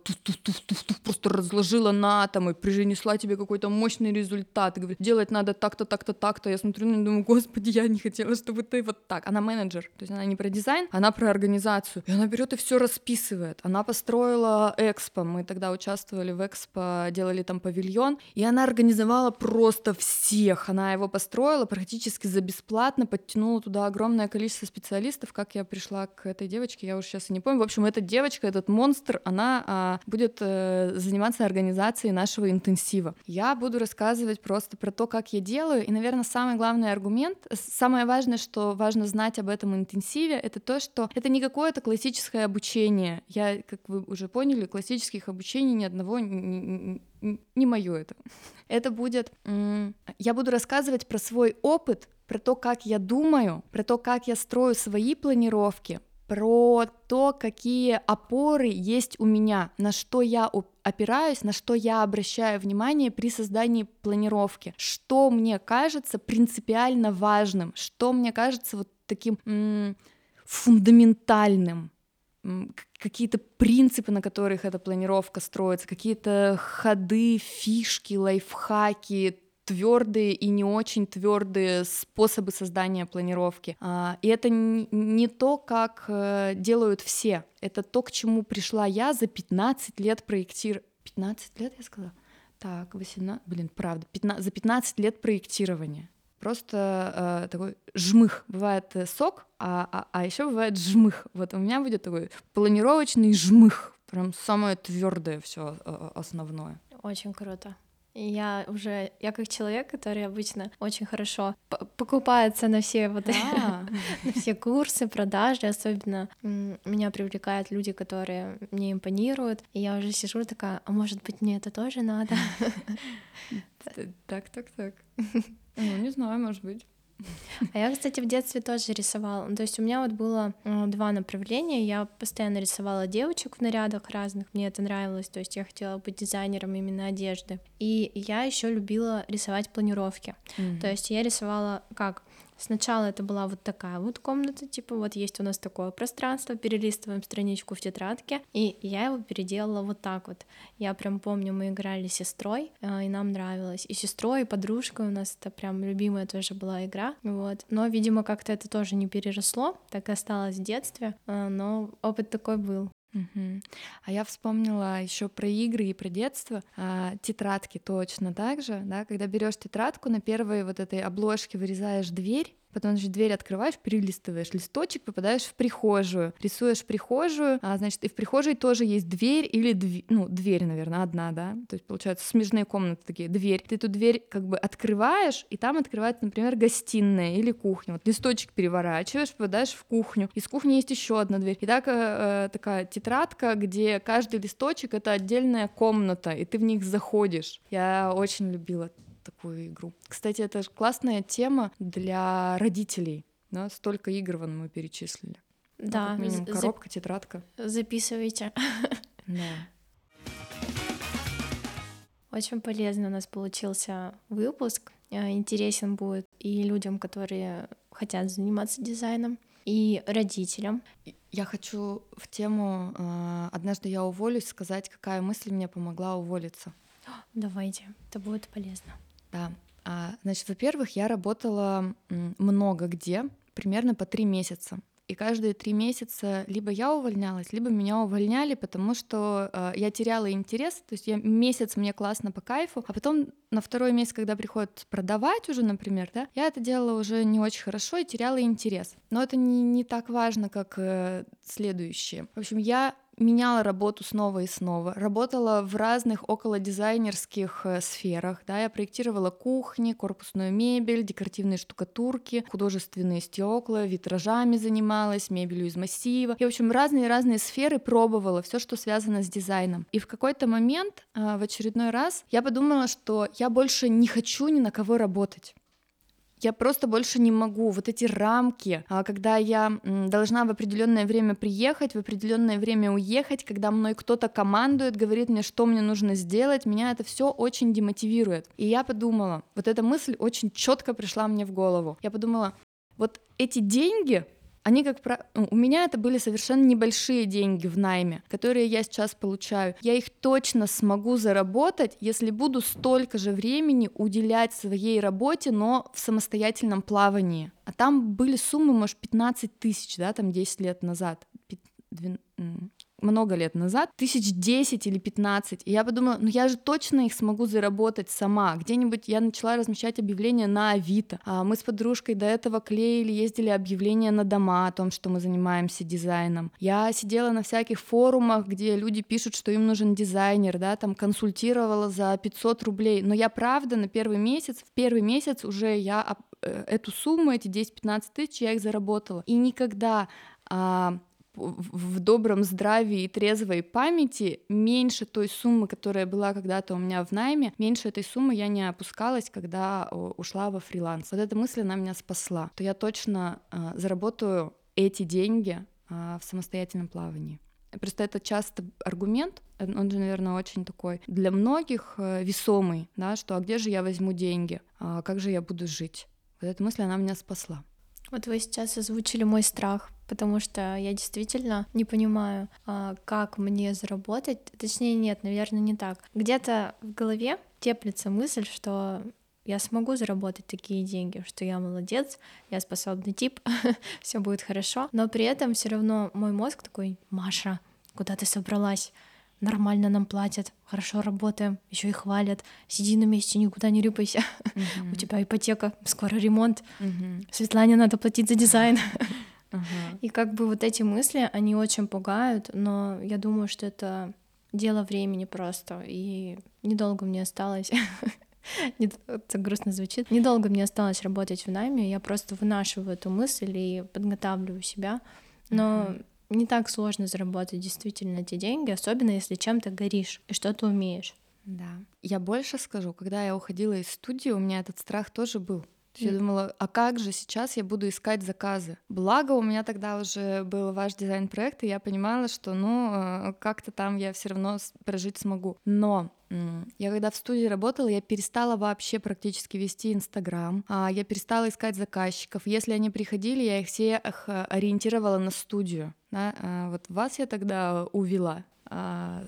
просто разложила на атомы, принесла тебе какой-то мощный результат, и говорит, делать надо так-то, так-то, так-то. Я смотрю на нее, думаю, господи, я не хотела, чтобы ты вот так. Она менеджер, то есть она не про дизайн, она про организацию. И она берет и все расписывает. Она построила экспо, мы тогда участвовали в экспо, делали там павильон, и она организовала просто всех. Она его построила практически за бесплатно, подтянула туда огромное количество специалистов. Как я пришла к этой девочке, я уже сейчас и не помню. В общем, эта девочка, этот монстр, она а, будет а, заниматься организацией нашего интенсива. Я буду рассказывать просто про то, как я делаю. И, наверное, самый главный аргумент, самое важное, что важно знать об этом интенсиве, это то, что это не какое-то классическое обучение. Я, как вы уже поняли, классических обучений ни одного не, мое это. Это будет... Я буду рассказывать про свой опыт, про то, как я думаю, про то, как я строю свои планировки, про то, какие опоры есть у меня, на что я опираюсь, на что я обращаю внимание при создании планировки, что мне кажется принципиально важным, что мне кажется вот таким фундаментальным, какие-то принципы, на которых эта планировка строится, какие-то ходы, фишки, лайфхаки, твердые и не очень твердые способы создания планировки. А, и это не то, как э, делают все, это то, к чему пришла я за 15 лет проектирования. 15 лет, я сказала? Так, 18, блин, правда, 15, за 15 лет проектирования. Просто э, такой жмых. Бывает э, сок, а, а, а еще бывает жмых. Вот у меня будет такой планировочный жмых. Прям самое твердое все э, основное. Очень круто. Я уже, я как человек, который обычно очень хорошо покупается на все вот а. на все курсы, продажи, особенно меня привлекают люди, которые мне импонируют, и я уже сижу такая, а может быть мне это тоже надо? Так, так, так. Ну, не знаю, может быть. А я, кстати, в детстве тоже рисовала. Ну, то есть у меня вот было э, два направления. Я постоянно рисовала девочек в нарядах разных, мне это нравилось. То есть я хотела быть дизайнером именно одежды. И я еще любила рисовать планировки. Mm-hmm. То есть я рисовала как Сначала это была вот такая вот комната, типа вот есть у нас такое пространство, перелистываем страничку в тетрадке, и я его переделала вот так вот. Я прям помню, мы играли с сестрой, э, и нам нравилось. И сестрой, и подружкой у нас это прям любимая тоже была игра, вот. Но, видимо, как-то это тоже не переросло, так и осталось в детстве, э, но опыт такой был. Угу. А я вспомнила еще про игры и про детство. А, тетрадки точно так же, да, когда берешь тетрадку, на первой вот этой обложке вырезаешь дверь, потом же дверь открываешь, перелистываешь листочек, попадаешь в прихожую, рисуешь прихожую, а, значит, и в прихожей тоже есть дверь или дверь, ну, дверь, наверное, одна, да, то есть, получается, смежные комнаты такие, дверь. Ты эту дверь как бы открываешь, и там открывается, например, гостиная или кухня. Вот листочек переворачиваешь, попадаешь в кухню. Из кухни есть еще одна дверь. И так э, э, такая тетрадка, где каждый листочек — это отдельная комната, и ты в них заходишь. Я очень любила такую игру. Кстати, это классная тема для родителей. Да? Столько игр вон мы перечислили. Ну, да. Ну, минимум коробка, тетрадка. Записывайте. Да. Очень полезно у нас получился выпуск. Э, интересен будет и людям, которые хотят заниматься дизайном, и родителям. Я хочу в тему э, «Однажды я уволюсь» сказать, какая мысль мне помогла уволиться. Давайте, это будет полезно. Да. А, значит, во-первых, я работала много где, примерно по три месяца. И каждые три месяца либо я увольнялась, либо меня увольняли, потому что э, я теряла интерес. То есть я месяц мне классно по кайфу, а потом на второй месяц, когда приходит продавать уже, например, да, я это делала уже не очень хорошо и теряла интерес. Но это не, не так важно, как э, следующее. В общем, я меняла работу снова и снова, работала в разных около дизайнерских э, сферах, да, я проектировала кухни, корпусную мебель, декоративные штукатурки, художественные стекла, витражами занималась, мебелью из массива, и, в общем, разные-разные сферы пробовала, все, что связано с дизайном. И в какой-то момент, э, в очередной раз, я подумала, что я больше не хочу ни на кого работать я просто больше не могу. Вот эти рамки, а, когда я должна в определенное время приехать, в определенное время уехать, когда мной кто-то командует, говорит мне, что мне нужно сделать, меня это все очень демотивирует. И я подумала, вот эта мысль очень четко пришла мне в голову. Я подумала, вот эти деньги, они как про... Ну, у меня это были совершенно небольшие деньги в найме, которые я сейчас получаю. Я их точно смогу заработать, если буду столько же времени уделять своей работе, но в самостоятельном плавании. А там были суммы, может, 15 тысяч, да, там 10 лет назад много лет назад, тысяч десять или пятнадцать, и я подумала, ну я же точно их смогу заработать сама. Где-нибудь я начала размещать объявления на Авито. А мы с подружкой до этого клеили, ездили объявления на дома о том, что мы занимаемся дизайном. Я сидела на всяких форумах, где люди пишут, что им нужен дизайнер, да, там консультировала за 500 рублей. Но я правда на первый месяц, в первый месяц уже я э, эту сумму, эти 10-15 тысяч, я их заработала. И никогда а, в добром здравии и трезвой памяти меньше той суммы, которая была когда-то у меня в найме, меньше этой суммы я не опускалась, когда ушла во фриланс. Вот эта мысль, она меня спасла. То я точно э, заработаю эти деньги э, в самостоятельном плавании. Просто это часто аргумент, он же, наверное, очень такой для многих э, весомый, да, что а где же я возьму деньги, а как же я буду жить. Вот эта мысль, она меня спасла. Вот вы сейчас озвучили мой страх, потому что я действительно не понимаю, а, как мне заработать. Точнее, нет, наверное, не так. Где-то в голове теплится мысль, что я смогу заработать такие деньги, что я молодец, я способный тип, все будет хорошо. Но при этом все равно мой мозг такой, Маша, куда ты собралась? Нормально нам платят, хорошо работаем, еще и хвалят. Сиди на месте, никуда не рыпайся. У тебя ипотека, скоро ремонт. Светлане надо платить за дизайн. И как бы вот эти мысли, они очень пугают, но я думаю, что это дело времени просто. И недолго мне осталось это грустно звучит. Недолго мне осталось работать в найме, я просто вынашиваю эту мысль и подготавливаю себя. Но не так сложно заработать действительно эти деньги, особенно если чем-то горишь и что-то умеешь. Да. Я больше скажу, когда я уходила из студии, у меня этот страх тоже был. Я думала, а как же сейчас я буду искать заказы? Благо у меня тогда уже был ваш дизайн-проект, и я понимала, что ну э, как-то там я все равно прожить смогу. Но я когда в студии работала, я перестала вообще практически вести Инстаграм, а я перестала искать заказчиков. Если они приходили, я их всех э, ориентировала на студию. Да? А вот вас я тогда увела а,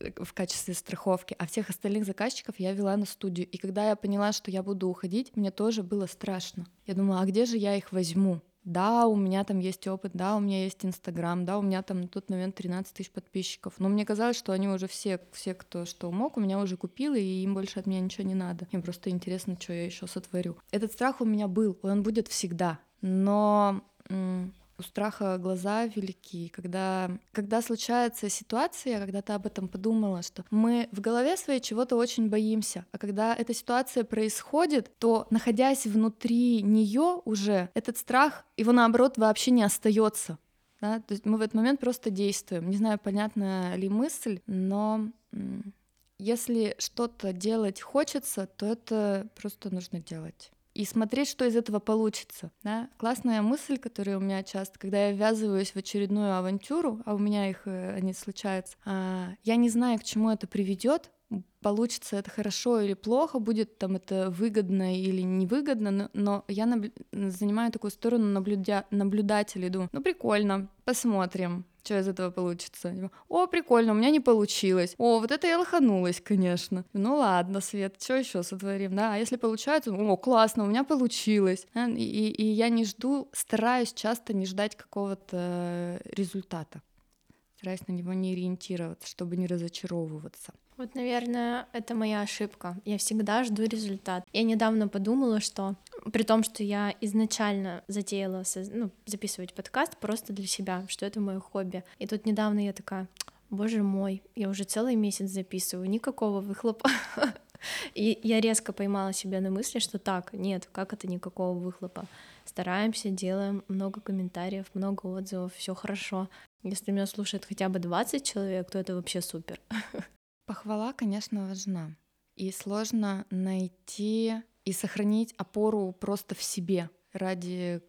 в качестве страховки, а всех остальных заказчиков я вела на студию. И когда я поняла, что я буду уходить, мне тоже было страшно. Я думала, а где же я их возьму? Да, у меня там есть опыт, да, у меня есть Инстаграм, да, у меня там на тот момент 13 тысяч подписчиков. Но мне казалось, что они уже все, все, кто что мог, у меня уже купил, и им больше от меня ничего не надо. Мне просто интересно, что я еще сотворю. Этот страх у меня был, он будет всегда. Но у страха глаза велики, когда, когда случается ситуация, когда ты об этом подумала, что мы в голове своей чего-то очень боимся, а когда эта ситуация происходит, то находясь внутри нее уже, этот страх, его наоборот вообще не остается. Да? То есть мы в этот момент просто действуем. Не знаю, понятна ли мысль, но если что-то делать хочется, то это просто нужно делать и смотреть, что из этого получится. Да? Классная мысль, которая у меня часто, когда я ввязываюсь в очередную авантюру, а у меня их э, они случаются, а, я не знаю, к чему это приведет, получится это хорошо или плохо, будет там это выгодно или невыгодно, но, но я наб... занимаю такую сторону наблюдя... и думаю, ну прикольно, посмотрим, что из этого получится. О, прикольно, у меня не получилось. О, вот это я лоханулась, конечно. Ну ладно, Свет, что еще сотворим, да? А если получается, о, классно, у меня получилось. И, и, и я не жду, стараюсь часто не ждать какого-то результата. Стараюсь на него не ориентироваться, чтобы не разочаровываться. Вот, наверное, это моя ошибка. Я всегда жду результат. Я недавно подумала, что при том, что я изначально затеяла ну, записывать подкаст просто для себя, что это мое хобби. И тут недавно я такая, боже мой, я уже целый месяц записываю, никакого выхлопа. И я резко поймала себя на мысли, что так, нет, как это никакого выхлопа. Стараемся, делаем много комментариев, много отзывов, все хорошо. Если меня слушает хотя бы 20 человек, то это вообще супер. Похвала, конечно, важна. И сложно найти и сохранить опору просто в себе ради,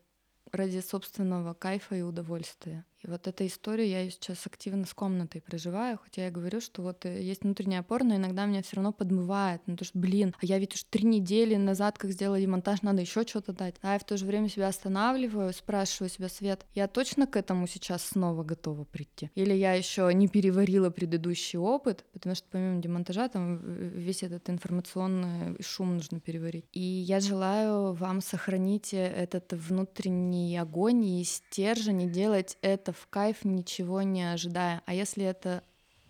ради собственного кайфа и удовольствия. И вот эта история я сейчас активно с комнатой проживаю, хотя я говорю, что вот э, есть внутренняя опора, но иногда меня все равно подмывает, ну то что, блин, а я ведь уж три недели назад, как сделала демонтаж, надо еще что-то дать. А я в то же время себя останавливаю, спрашиваю себя, Свет, я точно к этому сейчас снова готова прийти? Или я еще не переварила предыдущий опыт, потому что помимо демонтажа там весь этот информационный шум нужно переварить. И я желаю вам сохранить этот внутренний огонь и стержень и делать это в кайф, ничего не ожидая. А если это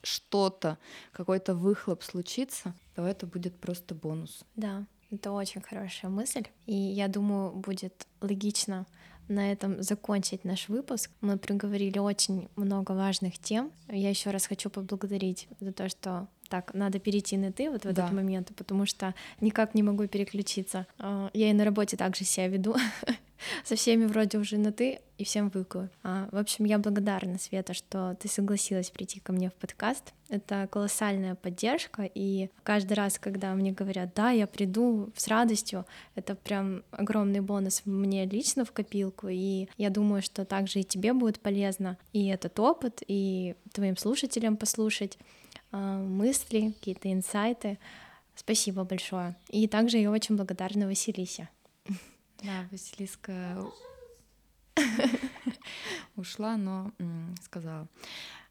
что-то, какой-то выхлоп случится, то это будет просто бонус. Да, это очень хорошая мысль. И я думаю, будет логично на этом закончить наш выпуск. Мы проговорили очень много важных тем. Я еще раз хочу поблагодарить за то, что так, надо перейти на ты вот в да. этот момент, потому что никак не могу переключиться. А, я и на работе также себя веду. Со всеми вроде уже на ты и всем выкую. А, в общем, я благодарна, Света, что ты согласилась прийти ко мне в подкаст. Это колоссальная поддержка, и каждый раз, когда мне говорят, да, я приду с радостью, это прям огромный бонус мне лично в копилку, и я думаю, что также и тебе будет полезно и этот опыт, и твоим слушателям послушать мысли, какие-то инсайты. Спасибо большое. И также я очень благодарна Василисе. Да, Василиска ушла, но сказала.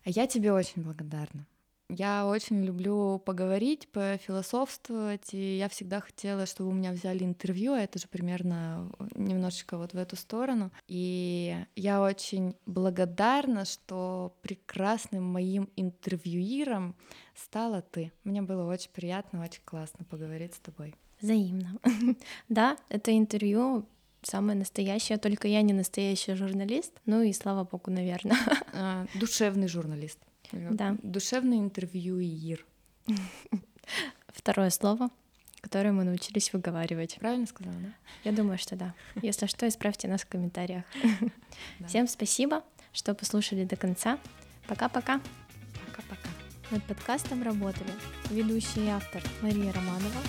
А я тебе очень благодарна. Я очень люблю поговорить, пофилософствовать, и я всегда хотела, чтобы у меня взяли интервью, а это же примерно немножечко вот в эту сторону. И я очень благодарна, что прекрасным моим интервьюиром стала ты. Мне было очень приятно, очень классно поговорить с тобой. Взаимно. да, это интервью самое настоящее, только я не настоящий журналист. Ну и слава богу, наверное. А, душевный журналист. Да. Душевный интервьюир. Второе слово, которое мы научились выговаривать. Правильно сказала, да? Я думаю, что да. Если что, исправьте нас в комментариях. Да. Всем спасибо, что послушали до конца. Пока-пока. Пока-пока. Над подкастом работали ведущий и автор Мария Романова,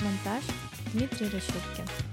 монтаж Дмитрий Рощупкин.